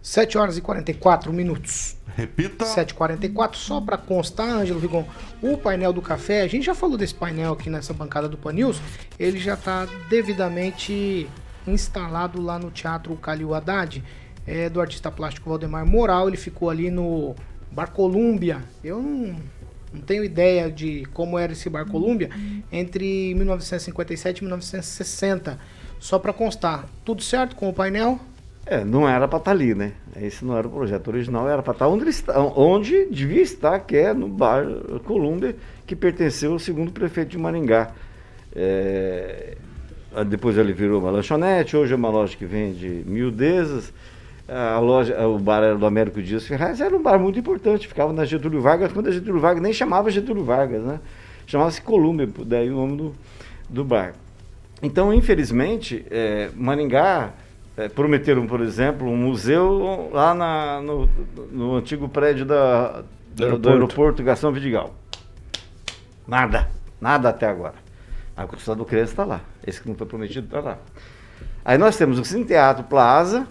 7 horas e 44 minutos. Repita. 7h44, só para constar, Ângelo Rigon, o painel do café, a gente já falou desse painel aqui nessa bancada do Pan News, ele já está devidamente instalado lá no Teatro Calil Haddad, é, do artista plástico Valdemar Moral, ele ficou ali no Bar Colúmbia, eu não, não tenho ideia de como era esse Bar Colúmbia, entre 1957 e 1960, só para constar, tudo certo com o painel? É, não era para estar ali, né? Esse não era o projeto original, era para estar onde, ele está, onde devia estar, que é no bar Colômbia, que pertenceu ao segundo prefeito de Maringá. É, depois ele virou uma lanchonete, hoje é uma loja que vende miudezas. A loja, o bar era do Américo Dias Ferraz, era um bar muito importante, ficava na Getúlio Vargas, quando a Getúlio Vargas nem chamava Getúlio Vargas, né? Chamava-se Colômbia, daí o nome do, do bar. Então, infelizmente, é, Maringá é, prometeram, por exemplo, um museu lá na- no, no antigo prédio da, do, do aeroporto. aeroporto Gastão Vidigal. Nada, nada até agora. A Costela do Criança está lá. Esse que não foi prometido está lá. Aí nós temos o Cine Teatro Plaza,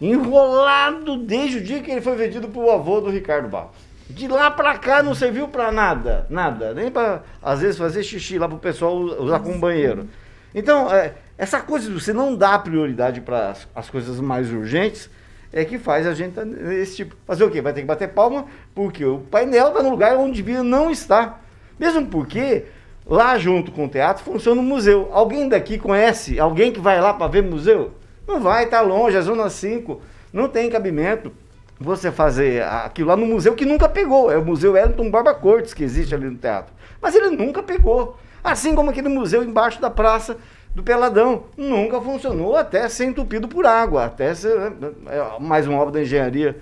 enrolado desde o dia que ele foi vendido para o avô do Ricardo Barros. De lá para cá não serviu para nada, nada. Nem para, às vezes, fazer xixi lá para o pessoal usar como banheiro. Então, é, Essa coisa de você não dar prioridade para as, as coisas mais urgentes é que faz a gente nesse tipo. Fazer o quê? Vai ter que bater palma porque o painel está no lugar onde devia não estar. Mesmo porque lá junto com o teatro funciona um museu. Alguém daqui conhece alguém que vai lá para ver museu? Não vai, está longe, é zona 5, não tem cabimento você fazer aquilo lá no museu que nunca pegou. É o Museu Wellington Barba Cortes que existe ali no teatro. Mas ele nunca pegou. Assim como aquele museu embaixo da praça do Peladão. Nunca funcionou até ser entupido por água, até ser é, mais uma obra da engenharia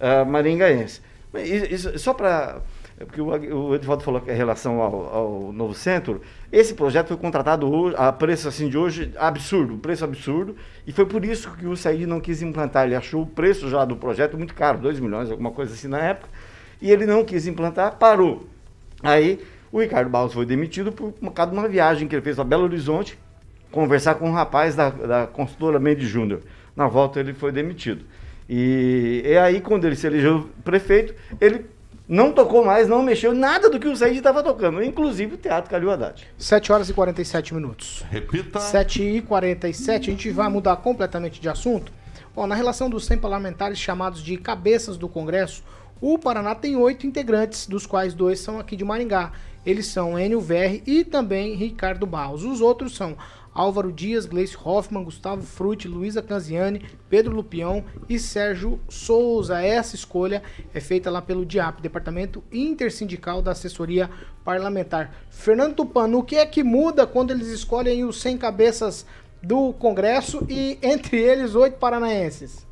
uh, maringaense. Isso, só para. Porque o, o Edivaldo falou em relação ao, ao, novo centro, esse projeto foi contratado hoje, a preço assim de hoje absurdo, preço absurdo, e foi por isso que o Said não quis implantar. Ele achou o preço já do projeto muito caro, 2 milhões, alguma coisa assim na época, e ele não quis implantar, parou. Aí o Ricardo Barros foi demitido por causa de uma viagem que ele fez para Belo Horizonte, conversar com um rapaz da, da consultora Mendes Júnior. Na volta ele foi demitido. E, e aí, quando ele se elegeu prefeito, ele não tocou mais, não mexeu nada do que o Said estava tocando, inclusive o Teatro Calil Haddad. 7 horas e 47 minutos. Repita. 7 e 47, a gente vai mudar completamente de assunto. Bom, na relação dos 100 parlamentares chamados de cabeças do Congresso, o Paraná tem oito integrantes, dos quais dois são aqui de Maringá. Eles são Enio Verri e também Ricardo Barros. Os outros são Álvaro Dias, Gleice Hoffmann, Gustavo Frutti, Luísa Canziani, Pedro Lupião e Sérgio Souza. Essa escolha é feita lá pelo DIAP, Departamento Intersindical da Assessoria Parlamentar. Fernando Tupano, o que é que muda quando eles escolhem os 100 cabeças do Congresso e entre eles oito paranaenses?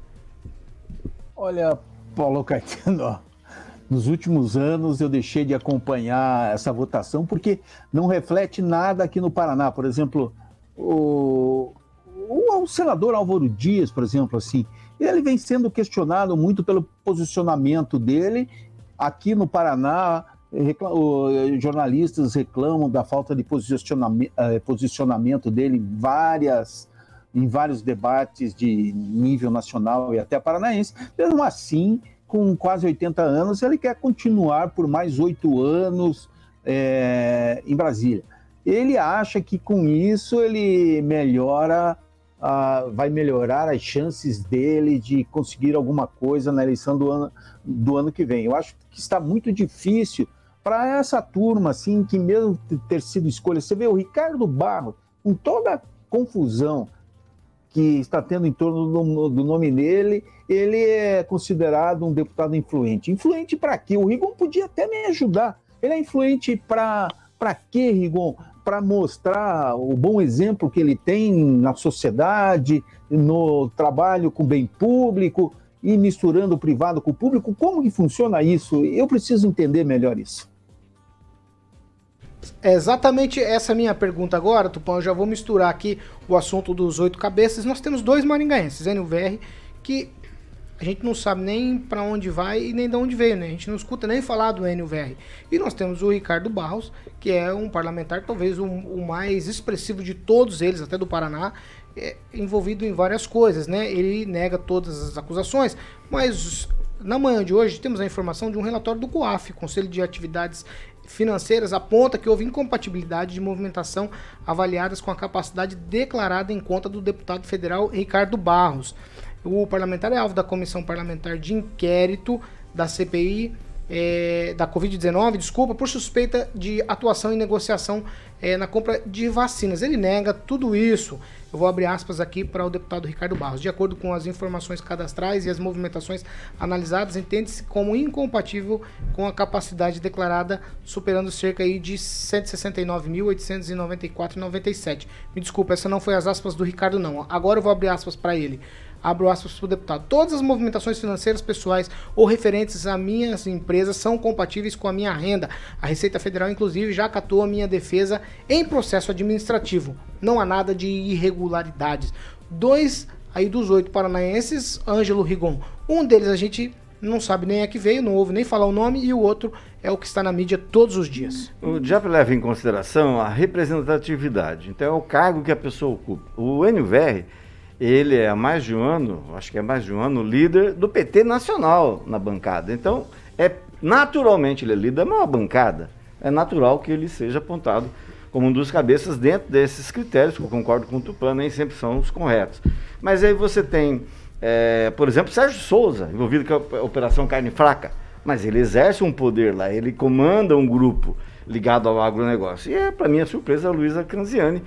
Olha, Paulo Caetano, nos últimos anos eu deixei de acompanhar essa votação porque não reflete nada aqui no Paraná. Por exemplo, o, o, senador Álvaro Dias, por exemplo, assim, ele vem sendo questionado muito pelo posicionamento dele aqui no Paraná. jornalistas reclamam da falta de posicionamento, eh, posicionamento dele em várias em vários debates de nível nacional e até paranaense. Mesmo assim, com quase 80 anos, ele quer continuar por mais oito anos é, em Brasília ele acha que com isso ele melhora, uh, vai melhorar as chances dele de conseguir alguma coisa na eleição do ano, do ano que vem. Eu acho que está muito difícil para essa turma, assim, que mesmo ter sido escolha, você vê o Ricardo Barros, com toda a confusão que está tendo em torno do, do nome dele, ele é considerado um deputado influente. Influente para quê? O Rigon podia até me ajudar. Ele é influente para quê, Rigon? Para mostrar o bom exemplo que ele tem na sociedade, no trabalho com bem público e misturando o privado com o público. Como que funciona isso? Eu preciso entender melhor isso. É exatamente essa minha pergunta agora, Tupão. Eu já vou misturar aqui o assunto dos oito cabeças. Nós temos dois maringaenses, Enio VR, que a gente não sabe nem para onde vai e nem de onde veio, né? A gente não escuta nem falar do NUVR. E nós temos o Ricardo Barros, que é um parlamentar, talvez o, o mais expressivo de todos eles, até do Paraná, é, envolvido em várias coisas, né? Ele nega todas as acusações, mas na manhã de hoje temos a informação de um relatório do COAF, Conselho de Atividades Financeiras, aponta que houve incompatibilidade de movimentação avaliadas com a capacidade declarada em conta do deputado federal Ricardo Barros. O parlamentar é alvo da comissão parlamentar de inquérito da CPI é, da Covid-19, desculpa, por suspeita de atuação em negociação é, na compra de vacinas. Ele nega tudo isso. Eu vou abrir aspas aqui para o deputado Ricardo Barros. De acordo com as informações cadastrais e as movimentações analisadas, entende-se como incompatível com a capacidade declarada, superando cerca aí de 169.894,97. Me desculpa, essa não foi as aspas do Ricardo, não. Agora eu vou abrir aspas para ele abro aspas para o deputado. Todas as movimentações financeiras pessoais ou referentes a minhas empresas são compatíveis com a minha renda. A Receita Federal, inclusive, já acatou a minha defesa em processo administrativo. Não há nada de irregularidades. Dois aí dos oito paranaenses, Ângelo Rigon. Um deles a gente não sabe nem a que veio, não ouve nem falar o nome, e o outro é o que está na mídia todos os dias. O DIAP leva em consideração a representatividade, então é o cargo que a pessoa ocupa. O NVR ele é há mais de um ano, acho que é mais de um ano, líder do PT nacional na bancada. Então, é naturalmente ele é líder da maior bancada. É natural que ele seja apontado como um dos cabeças dentro desses critérios, que eu concordo com o Tupan, nem sempre são os corretos. Mas aí você tem, é, por exemplo, Sérgio Souza, envolvido com a Operação Carne Fraca, mas ele exerce um poder lá, ele comanda um grupo ligado ao agronegócio. E é, para mim, a surpresa a Luísa Cranziani,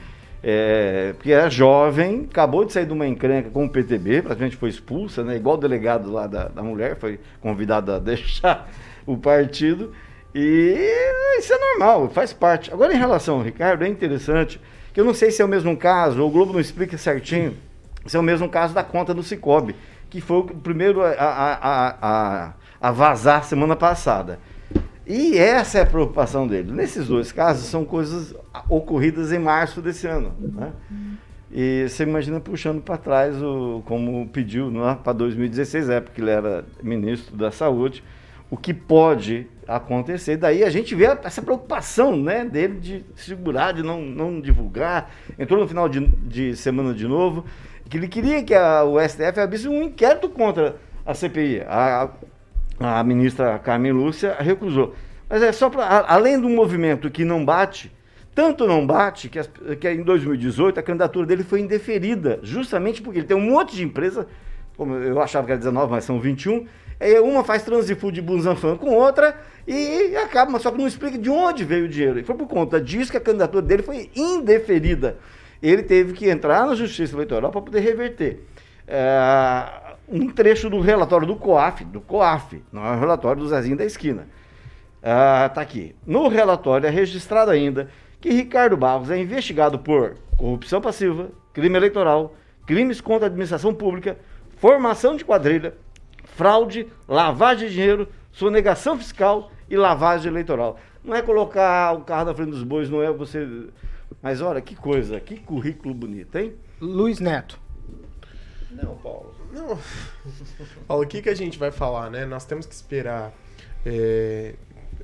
é, porque é jovem, acabou de sair de uma encrenca com o PTB, praticamente foi expulsa, né, igual o delegado lá da, da mulher, foi convidado a deixar o partido. E isso é normal, faz parte. Agora, em relação ao Ricardo, é interessante, que eu não sei se é o mesmo caso, o Globo não explica certinho, se é o mesmo caso da conta do Cicobi, que foi o primeiro a, a, a, a vazar semana passada. E essa é a preocupação dele. Nesses dois casos, são coisas ocorridas em março desse ano. Né? E você imagina puxando para trás, o, como pediu para 2016, época que ele era ministro da Saúde, o que pode acontecer. Daí a gente vê essa preocupação né, dele de segurar, de não, não divulgar. Entrou no final de, de semana de novo, que ele queria que a, o STF abrisse um inquérito contra a CPI. A, a ministra Carmen Lúcia recusou. Mas é só para. Além do movimento que não bate, tanto não bate que, as, que em 2018 a candidatura dele foi indeferida, justamente porque ele tem um monte de empresas, como eu achava que era 19, mas são 21. Aí uma faz Transifood de Bunzanfan com outra e acaba, só que não explica de onde veio o dinheiro. E foi por conta disso que a candidatura dele foi indeferida. Ele teve que entrar na Justiça Eleitoral para poder reverter. É, um trecho do relatório do COAF, do COAF, não é o relatório do Zezinho da esquina. Ah, tá aqui. No relatório é registrado ainda que Ricardo Barros é investigado por corrupção passiva, crime eleitoral, crimes contra a administração pública, formação de quadrilha, fraude, lavagem de dinheiro, sonegação fiscal e lavagem eleitoral. Não é colocar o carro na frente dos bois, não é você. Mas olha, que coisa, que currículo bonito, hein? Luiz Neto. Não, Paulo. Não. Paulo, o que, que a gente vai falar, né? Nós temos que esperar é,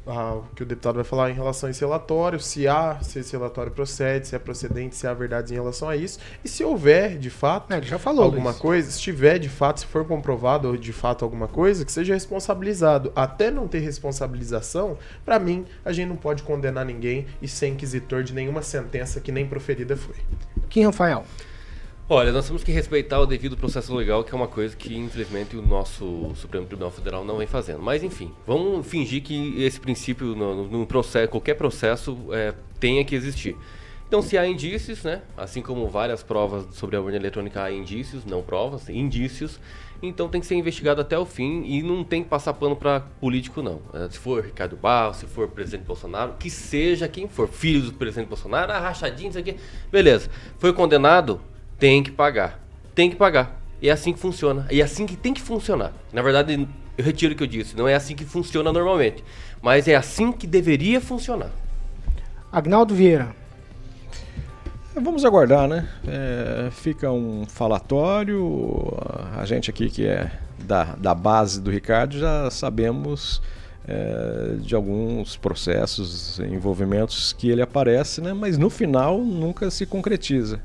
a, o que o deputado vai falar em relação a esse relatório, se há, se esse relatório procede, se é procedente, se há verdade em relação a isso, e se houver, de fato, é, já falou, alguma Luiz. coisa, se tiver, de fato, se for comprovado de fato alguma coisa, que seja responsabilizado. Até não ter responsabilização, para mim, a gente não pode condenar ninguém e ser inquisitor de nenhuma sentença que nem proferida foi. Kim Rafael. Olha, nós temos que respeitar o devido processo legal, que é uma coisa que, infelizmente, o nosso Supremo Tribunal Federal não vem fazendo. Mas, enfim, vamos fingir que esse princípio, no, no processo, qualquer processo, é, tenha que existir. Então, se há indícios, né, assim como várias provas sobre a urna eletrônica há indícios, não provas, indícios, então tem que ser investigado até o fim e não tem que passar pano para político, não. É, se for Ricardo Barros, se for presidente Bolsonaro, que seja quem for, filho do presidente Bolsonaro, ah, isso aqui. Beleza. Foi condenado, tem que pagar. Tem que pagar. E é assim que funciona. E é assim que tem que funcionar. Na verdade, eu retiro o que eu disse. Não é assim que funciona normalmente. Mas é assim que deveria funcionar. Agnaldo Vieira. Vamos aguardar, né? É, fica um falatório. A gente aqui que é da, da base do Ricardo já sabemos é, de alguns processos, envolvimentos que ele aparece, né? Mas no final nunca se concretiza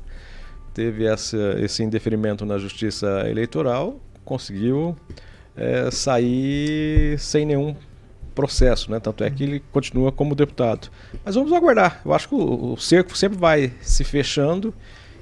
teve essa, esse indeferimento na justiça eleitoral, conseguiu é, sair sem nenhum processo, né? Tanto é que ele continua como deputado. Mas vamos aguardar. Eu acho que o, o cerco sempre vai se fechando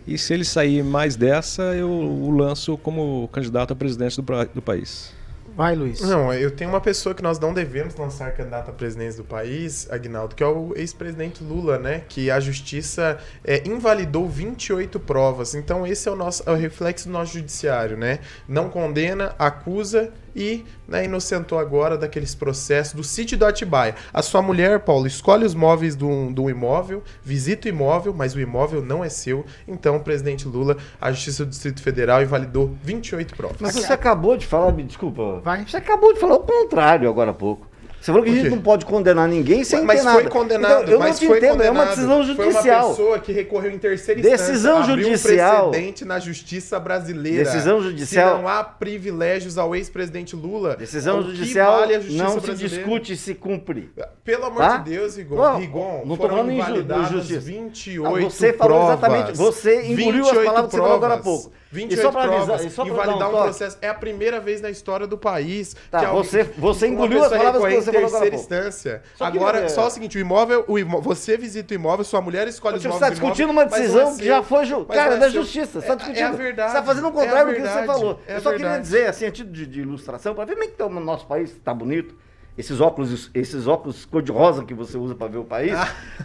e se ele sair mais dessa, eu o lanço como candidato a presidente do, do país. Vai, Luiz. Não, eu tenho uma pessoa que nós não devemos lançar candidato à presidência do país, Agnaldo, que é o ex-presidente Lula, né? Que a justiça é, invalidou 28 provas. Então, esse é o nosso é o reflexo do nosso judiciário, né? Não condena, acusa e né, inocentou agora daqueles processos do sítio do Atibaia. A sua mulher, Paulo, escolhe os móveis do, do imóvel, visita o imóvel, mas o imóvel não é seu. Então, o presidente Lula, a Justiça do Distrito Federal invalidou 28 provas. Mas você acabou de falar, me desculpa. Vai. Você acabou de falar o contrário agora há pouco. Você falou que a gente não pode condenar ninguém sem mas ter nada. foi condenado, Então, eu mas não te foi entendo, condenado. é uma decisão Foi judicial. uma pessoa que recorreu em terceira Decisão instância, judicial. um precedente na justiça brasileira. Decisão judicial. Se não há privilégios ao ex-presidente Lula. Decisão judicial vale a justiça não se brasileira? discute e se cumpre. Pelo amor Tá? de Deus, Rigon, Não, Rigon não tô foram falando em justiça. 28 Não, você falou provas. exatamente, você engoliu as 28 palavras que você falou agora há pouco. 28 e só pra provas, avisar, e só pra dar invalidar um um, processo. É a primeira vez na história do país Tá, que alguém- você- você engoliu as palavras que você falou agora instância. Só Agora, é- só o seguinte, o imóvel, o imó- você visita o imóvel, sua mulher escolhe os Você imóveis está do discutindo imóvel, uma decisão é que já foi ju... Cara é da seu. justiça. Você É- está discutindo. é a verdade, Você está fazendo o é contrário do que você verdade, falou. é a Eu só queria dizer, assim, a título de, de ilustração, para ver como é que tá o nosso país, está bonito. Esses óculos, esses óculos cor-de-rosa que você usa para ver o país,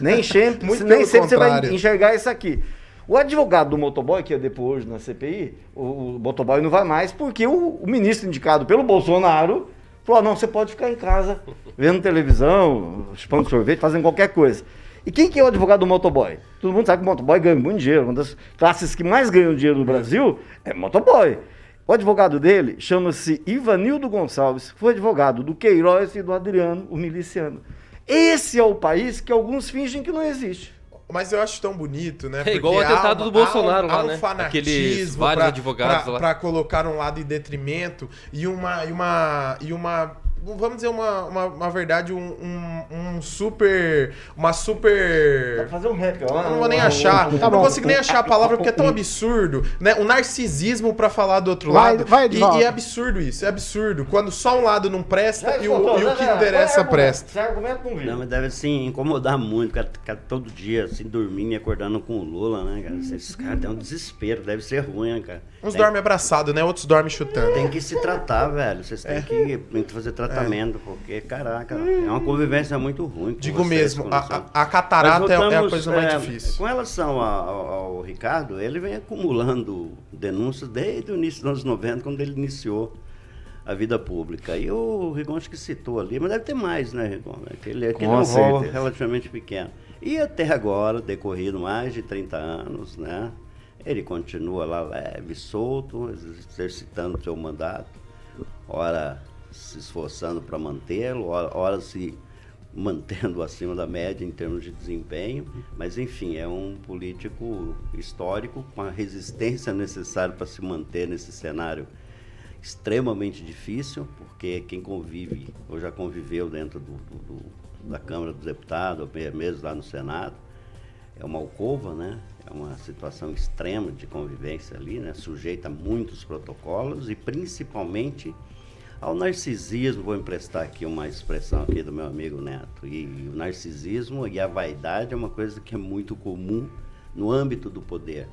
nem sempre, Muito nem sempre você vai enxergar isso aqui. O advogado do motoboy, que ia depor hoje na CPI, o, o motoboy não vai mais porque o, o ministro indicado pelo Bolsonaro falou: "Ah, não, você pode ficar em casa vendo televisão, chupando sorvete, fazendo qualquer coisa. E quem que é o advogado do motoboy? Todo mundo sabe que o motoboy ganha muito dinheiro. Uma das classes que mais ganham dinheiro no Brasil é motoboy. O advogado dele chama-se Ivanildo Gonçalves, foi advogado do Queiroz e do Adriano, o miliciano. Esse é o país que alguns fingem que não existe. Mas eu acho tão bonito, né? É igual o há atentado uma- do Bolsonaro há lá, há um né? fanatismo Aqueles vários pra- advogados pra, lá. pra colocar um lado em detrimento e uma e uma e uma vamos dizer uma, uma, uma verdade um, um, um super uma super fazer um rap, ó. eu não vou nem achar. Tá não consigo nem achar a palavra porque é tão absurdo né? O narcisismo pra falar do outro Vai- lado. vai, e, e é absurdo isso é absurdo. Quando só um lado não presta e o, e o que interessa é o presta. Esse argumento não. Não, mas deve assim incomodar muito, cara, ficar todo dia assim, dormindo e acordando com o Lula, né, cara? Esses caras têm um desespero, deve ser ruim, né, cara? Uns dormem abraçado né outros dormem chutando Tem que se tratar, velho. Vocês têm, que, tem que fazer tratamento, porque, caraca, é uma convivência muito ruim. Digo vocês, mesmo, a, a- catarata Mas é, é a voltamos, coisa mais é, difícil. Com relação ao, ao- Ricardo, ele vem acumulando denúncias desde o início dos anos 90, quando ele iniciou a vida pública. E o Rigon acho que citou ali, mas deve ter mais, né, Rigon? É que ele, é é Com um rol relativamente pequeno. E até agora, decorrido mais de 30 anos, né? Ele continua lá leve, solto, exercitando seu mandato, ora se esforçando para mantê-lo, ora, ora se mantendo acima da média em termos de desempenho, mas enfim, é um político histórico com a resistência necessária para se manter nesse cenário extremamente difícil, porque quem convive ou já conviveu dentro do, do- do- da Câmara dos Deputados, ou mesmo lá no Senado, é uma alcova, né? É uma situação extrema de convivência ali, né? Sujeita a muitos protocolos e principalmente ao narcisismo. Vou emprestar aqui uma expressão aqui do meu amigo Neto. E o narcisismo e a vaidade é uma coisa que é muito comum no âmbito do poder.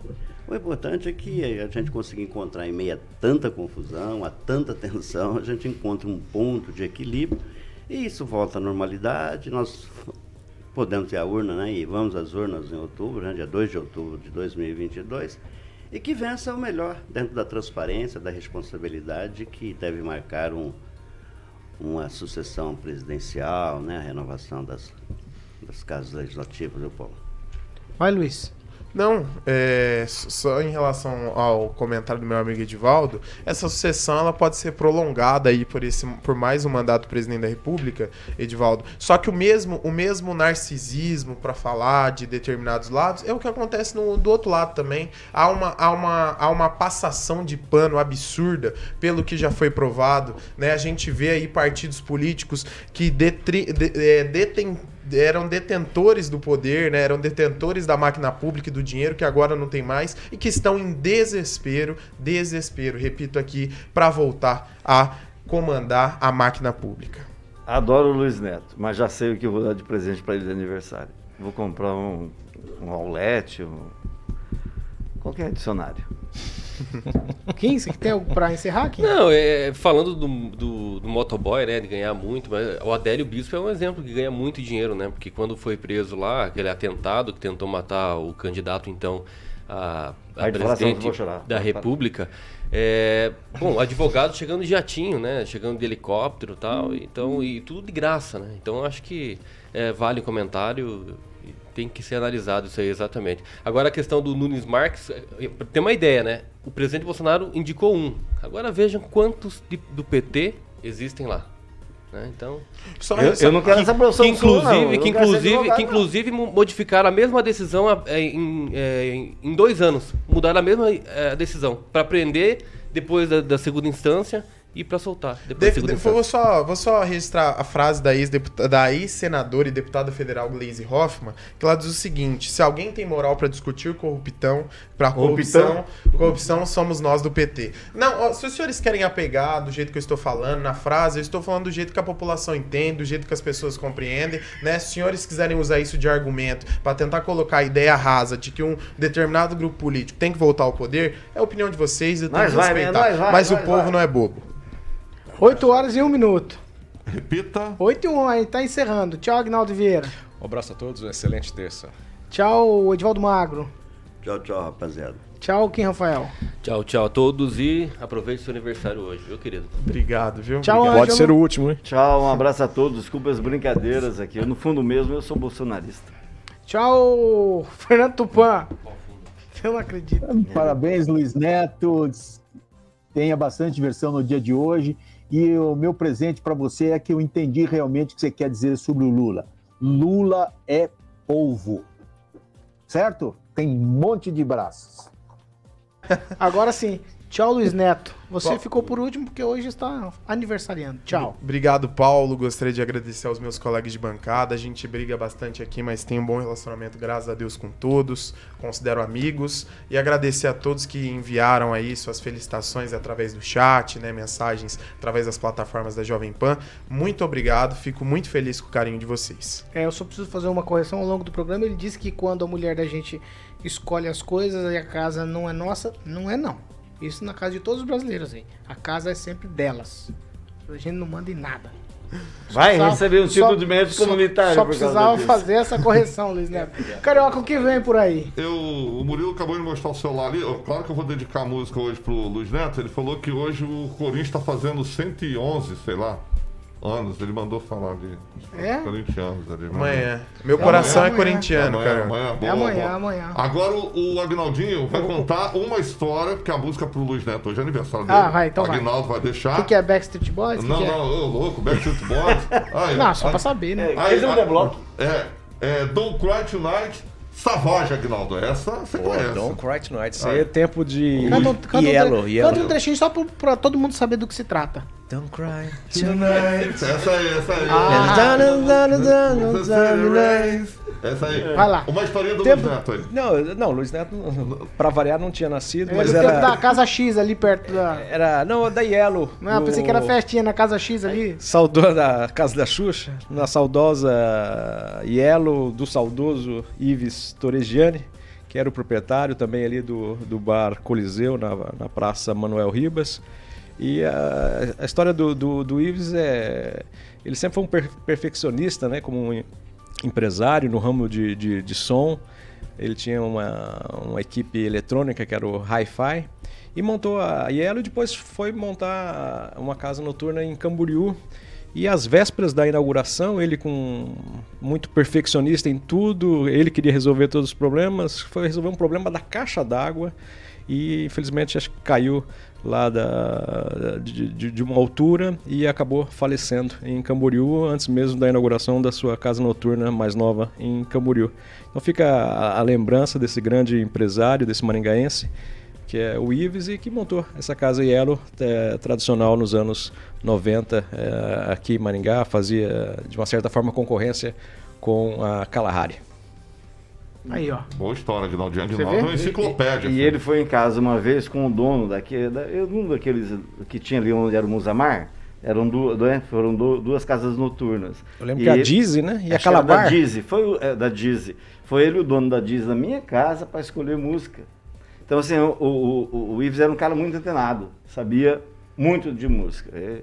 O importante é que a gente consiga encontrar em meio a tanta confusão, a tanta tensão, a gente encontra um ponto de equilíbrio e isso volta à normalidade. Nós podemos ter a urna, né? E vamos às urnas em outubro, né? dia 2 de outubro de 2022, e que vença o melhor dentro da transparência, da responsabilidade que deve marcar um, uma sucessão presidencial, né? A renovação das, das casas legislativas, viu, Paulo? Vai, Luiz. Não, é, só em relação ao comentário do meu amigo Edivaldo, essa sucessão ela pode ser prolongada aí por, esse, por mais um mandato presidente da República, Edivaldo. Só que o mesmo, o mesmo narcisismo para falar de determinados lados é o que acontece no, do outro lado também. Há uma, há, uma, há uma passação de pano absurda pelo que já foi provado. Né? A gente vê aí partidos políticos que detri, de, é, detem eram detentores do poder, né? eram detentores da máquina pública e do dinheiro que agora não tem mais e que estão em desespero, desespero, repito aqui, para voltar a comandar a máquina pública. Adoro o Luiz Neto, mas já sei o que vou dar de presente para ele de aniversário. Vou comprar um, um um... qualquer dicionário. 15, que tem algo pra encerrar aqui? Não, é, falando do, do, do motoboy, né, de ganhar muito, mas o Adélio Bispo é um exemplo que ganha muito dinheiro, né? Porque quando foi preso lá, aquele atentado que tentou matar o candidato, então, a, a de falar, presidente da República, é, bom, advogado chegando de jatinho, né? Chegando de helicóptero e tal, então, e tudo de graça, né? Então, acho que é, vale o comentário e tem que ser analisado isso aí exatamente. Agora a questão do Nunes Marques, é, pra ter uma ideia, né? O presidente Bolsonaro indicou um. Agora vejam quantos de- do PT existem lá. né? Então, Só Eu, eu não quero que, essa profissão que inclusive, que inclusive, que inclusive mo- modificaram a mesma decisão é, em, é, em- em dois anos. Mudaram a mesma é, decisão para prender depois da, da segunda instância e para soltar. Depois De, de, vou, só, vou só registrar a frase da ex-senadora ex e deputada federal Gleisi Hoffmann, que ela diz o seguinte: se alguém tem moral para discutir corrupção, para corrupção, corrupção somos nós do PT. Não, ó, se os senhores querem apegar do jeito que eu estou falando, na frase, eu estou falando do jeito que a população entende, do jeito que as pessoas compreendem, né? Se os senhores quiserem usar isso de argumento para tentar colocar a ideia rasa de que um determinado grupo político tem que voltar ao poder, é a opinião de vocês, eu tenho Nós que vai, respeitar. né? Nós vai, Mas nós o povo vai. não é bobo. 8 horas e 1 minuto. Repita. 8 e 1 aí, tá encerrando. Tchau, Agnaldo Vieira. Um abraço a todos, uma excelente terça. Tchau, Edivaldo Magro. Tchau, tchau, rapaziada. Tchau, Kim Rafael. Tchau, tchau a todos e aproveite seu aniversário hoje, viu, querido? Obrigado, viu? Tchau, Obrigado. Pode ser o último, hein? Tchau, um abraço a todos. Desculpa as brincadeiras aqui. No fundo mesmo, eu sou bolsonarista. Tchau, Fernando Tupan. Eu não acredito. Parabéns, Luiz Neto. Tenha bastante diversão no dia de hoje. E o meu presente para você é que eu entendi realmente o que você quer dizer sobre o Lula. Lula é polvo. Certo? Tem um monte de braços. Agora sim. Tchau, Luiz Neto. Você Bom. ficou por último porque hoje está aniversariando. Tchau. Obrigado, Paulo. Gostaria de agradecer aos meus colegas de bancada. A gente briga bastante aqui, mas tem um bom relacionamento, graças a Deus, com todos. Considero amigos. E agradecer a todos que enviaram aí suas felicitações através do chat, né? Mensagens através das plataformas da Jovem Pan. Muito obrigado. Fico muito feliz com o carinho de vocês. É, eu só preciso fazer uma correção ao longo do programa. Ele disse que quando a mulher da gente escolhe as coisas e a casa não é nossa, não é não. Isso na casa de todos os brasileiros aí. A casa é sempre delas. A gente não manda em nada. Vai Precisava- receber um só- título de médico só- comunitário Só causa precisava fazer essa correção, Luiz Neto. Carioca, o que vem por aí? Eu, o Murilo acabou de mostrar o celular ali. Claro que eu vou dedicar a música hoje pro Luiz Neto. Ele falou que hoje o Corinthians está fazendo 111, sei lá, anos. Ele mandou falar de É? corintianos ali. Amanhã. Meu coração é, amanhã. corintiano, Amanhã, cara. amanhã, É boa, amanhã, boa. amanhã. Agora o, o Agnaldinho vai contar uma história, que é a música pro Luiz Neto hoje é aniversário dele. Ah, vai, então o vai. Agnaldo vai, deixar. O que, que é Backstreet Boys? Que Não, que é? não, ô louco, Backstreet Boys. Aí, Não, só aí- pra saber, né? É, esse é o bloco. É, é Don't Cry Tonight, Savage, Agnaldo. Essa você Pô, conhece. Don't Cry Tonight. Isso aí é tempo de Canta um, canta um Yellow, tre- Yellow. canta um trechinho só pro- pra todo mundo saber do que se trata. Don't Cry Essa aí, essa aí. Ah. Essa aí. Vai lá. Uma historinha do Tempo- Luiz Neto aí. Não, não, Luiz Neto, pra variar, não tinha nascido, É mas do tempo era... da Casa X ali perto da... Era, não, da Yellow. Não, pensei que era festinha na Casa X ali. Saudosa da Casa da Xuxa, na saudosa Yellow do saudoso Ives Torregiani, que era o proprietário também ali do, do bar Coliseu, na, na Praça Manuel Ribas. E a, a história do, do, do Ives é. Ele sempre foi um per- perfeccionista, né? Como um empresário no ramo de, de, de som. Ele tinha uma, uma equipe eletrônica que era o Hi-Fi. E montou a Yellow depois foi montar uma casa noturna em Camboriú. E às vésperas da inauguração, ele com muito perfeccionista em tudo, ele queria resolver todos os problemas, foi resolver um problema da caixa d'água e infelizmente acho que caiu lá da, de, de- de uma altura e acabou falecendo em Camboriú antes mesmo da inauguração da sua casa noturna mais nova em Camboriú. Então fica a, a lembrança desse grande empresário, desse maringaense, que é o Ives e que montou essa casa Yellow eh, tradicional nos anos 90 eh, aqui em Maringá, fazia de uma certa forma concorrência com a Kalahari. Aí, ó. Boa história, Agnaldinho. Você Agnaldo é uma enciclopédia. E filho. ele foi em casa uma vez com o dono daquele, da, um daqueles que tinha ali onde era o Musamar. Eram duas, foram du- duas casas noturnas. Eu lembro E que a Dizzy, né? E a era Calabar. Da Dizzy, foi o, é, da Dizzy. Foi ele o dono da Dizzy na minha casa para escolher música. Então, assim, o, o, o, o Ives era um cara muito antenado, sabia muito de música. É,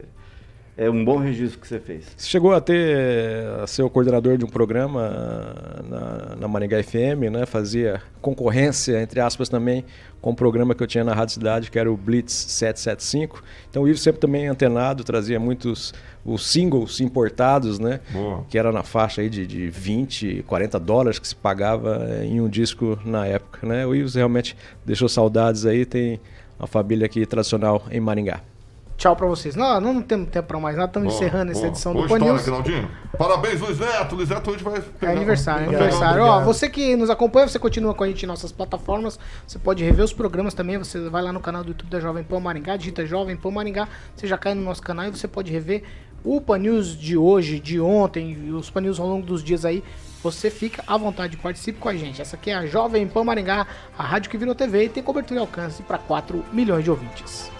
é um bom registro que você fez. Você chegou a ter a ser o coordenador de um programa ah, na, na Maringá FM, né? Fazia concorrência, entre aspas, também com um programa que eu tinha na Rádio Cidade, que era o Blitz 775. Então o Ivo sempre também antenado, trazia muitos os singles importados, né? Boa. Que era na faixa aí de, de 20, 40 dólares que se pagava eh, em um disco na época, né? O Ives realmente deixou saudades aí, tem uma família aqui tradicional em Maringá. Tchau pra vocês. Não, não temos tempo pra mais nada, estamos encerrando essa edição Boa do Pan News. Claudinho. Parabéns, Luiz Neto. Luiz Neto hoje vai É aniversário, é aniversário. Ó, você que nos acompanha, você continua com a gente em nossas plataformas. Você pode rever os programas também. Você vai lá no canal do YouTube da Jovem Pan Maringá, digita Jovem Pan Maringá. Você já cai no nosso canal e você pode rever o Pan News de hoje, de ontem, e os Pan News ao longo dos dias aí. Você fica à vontade, participe com a gente. Essa aqui é a Jovem Pan Maringá, a rádio que virou TV e tem cobertura e alcance para 4 milhões de ouvintes.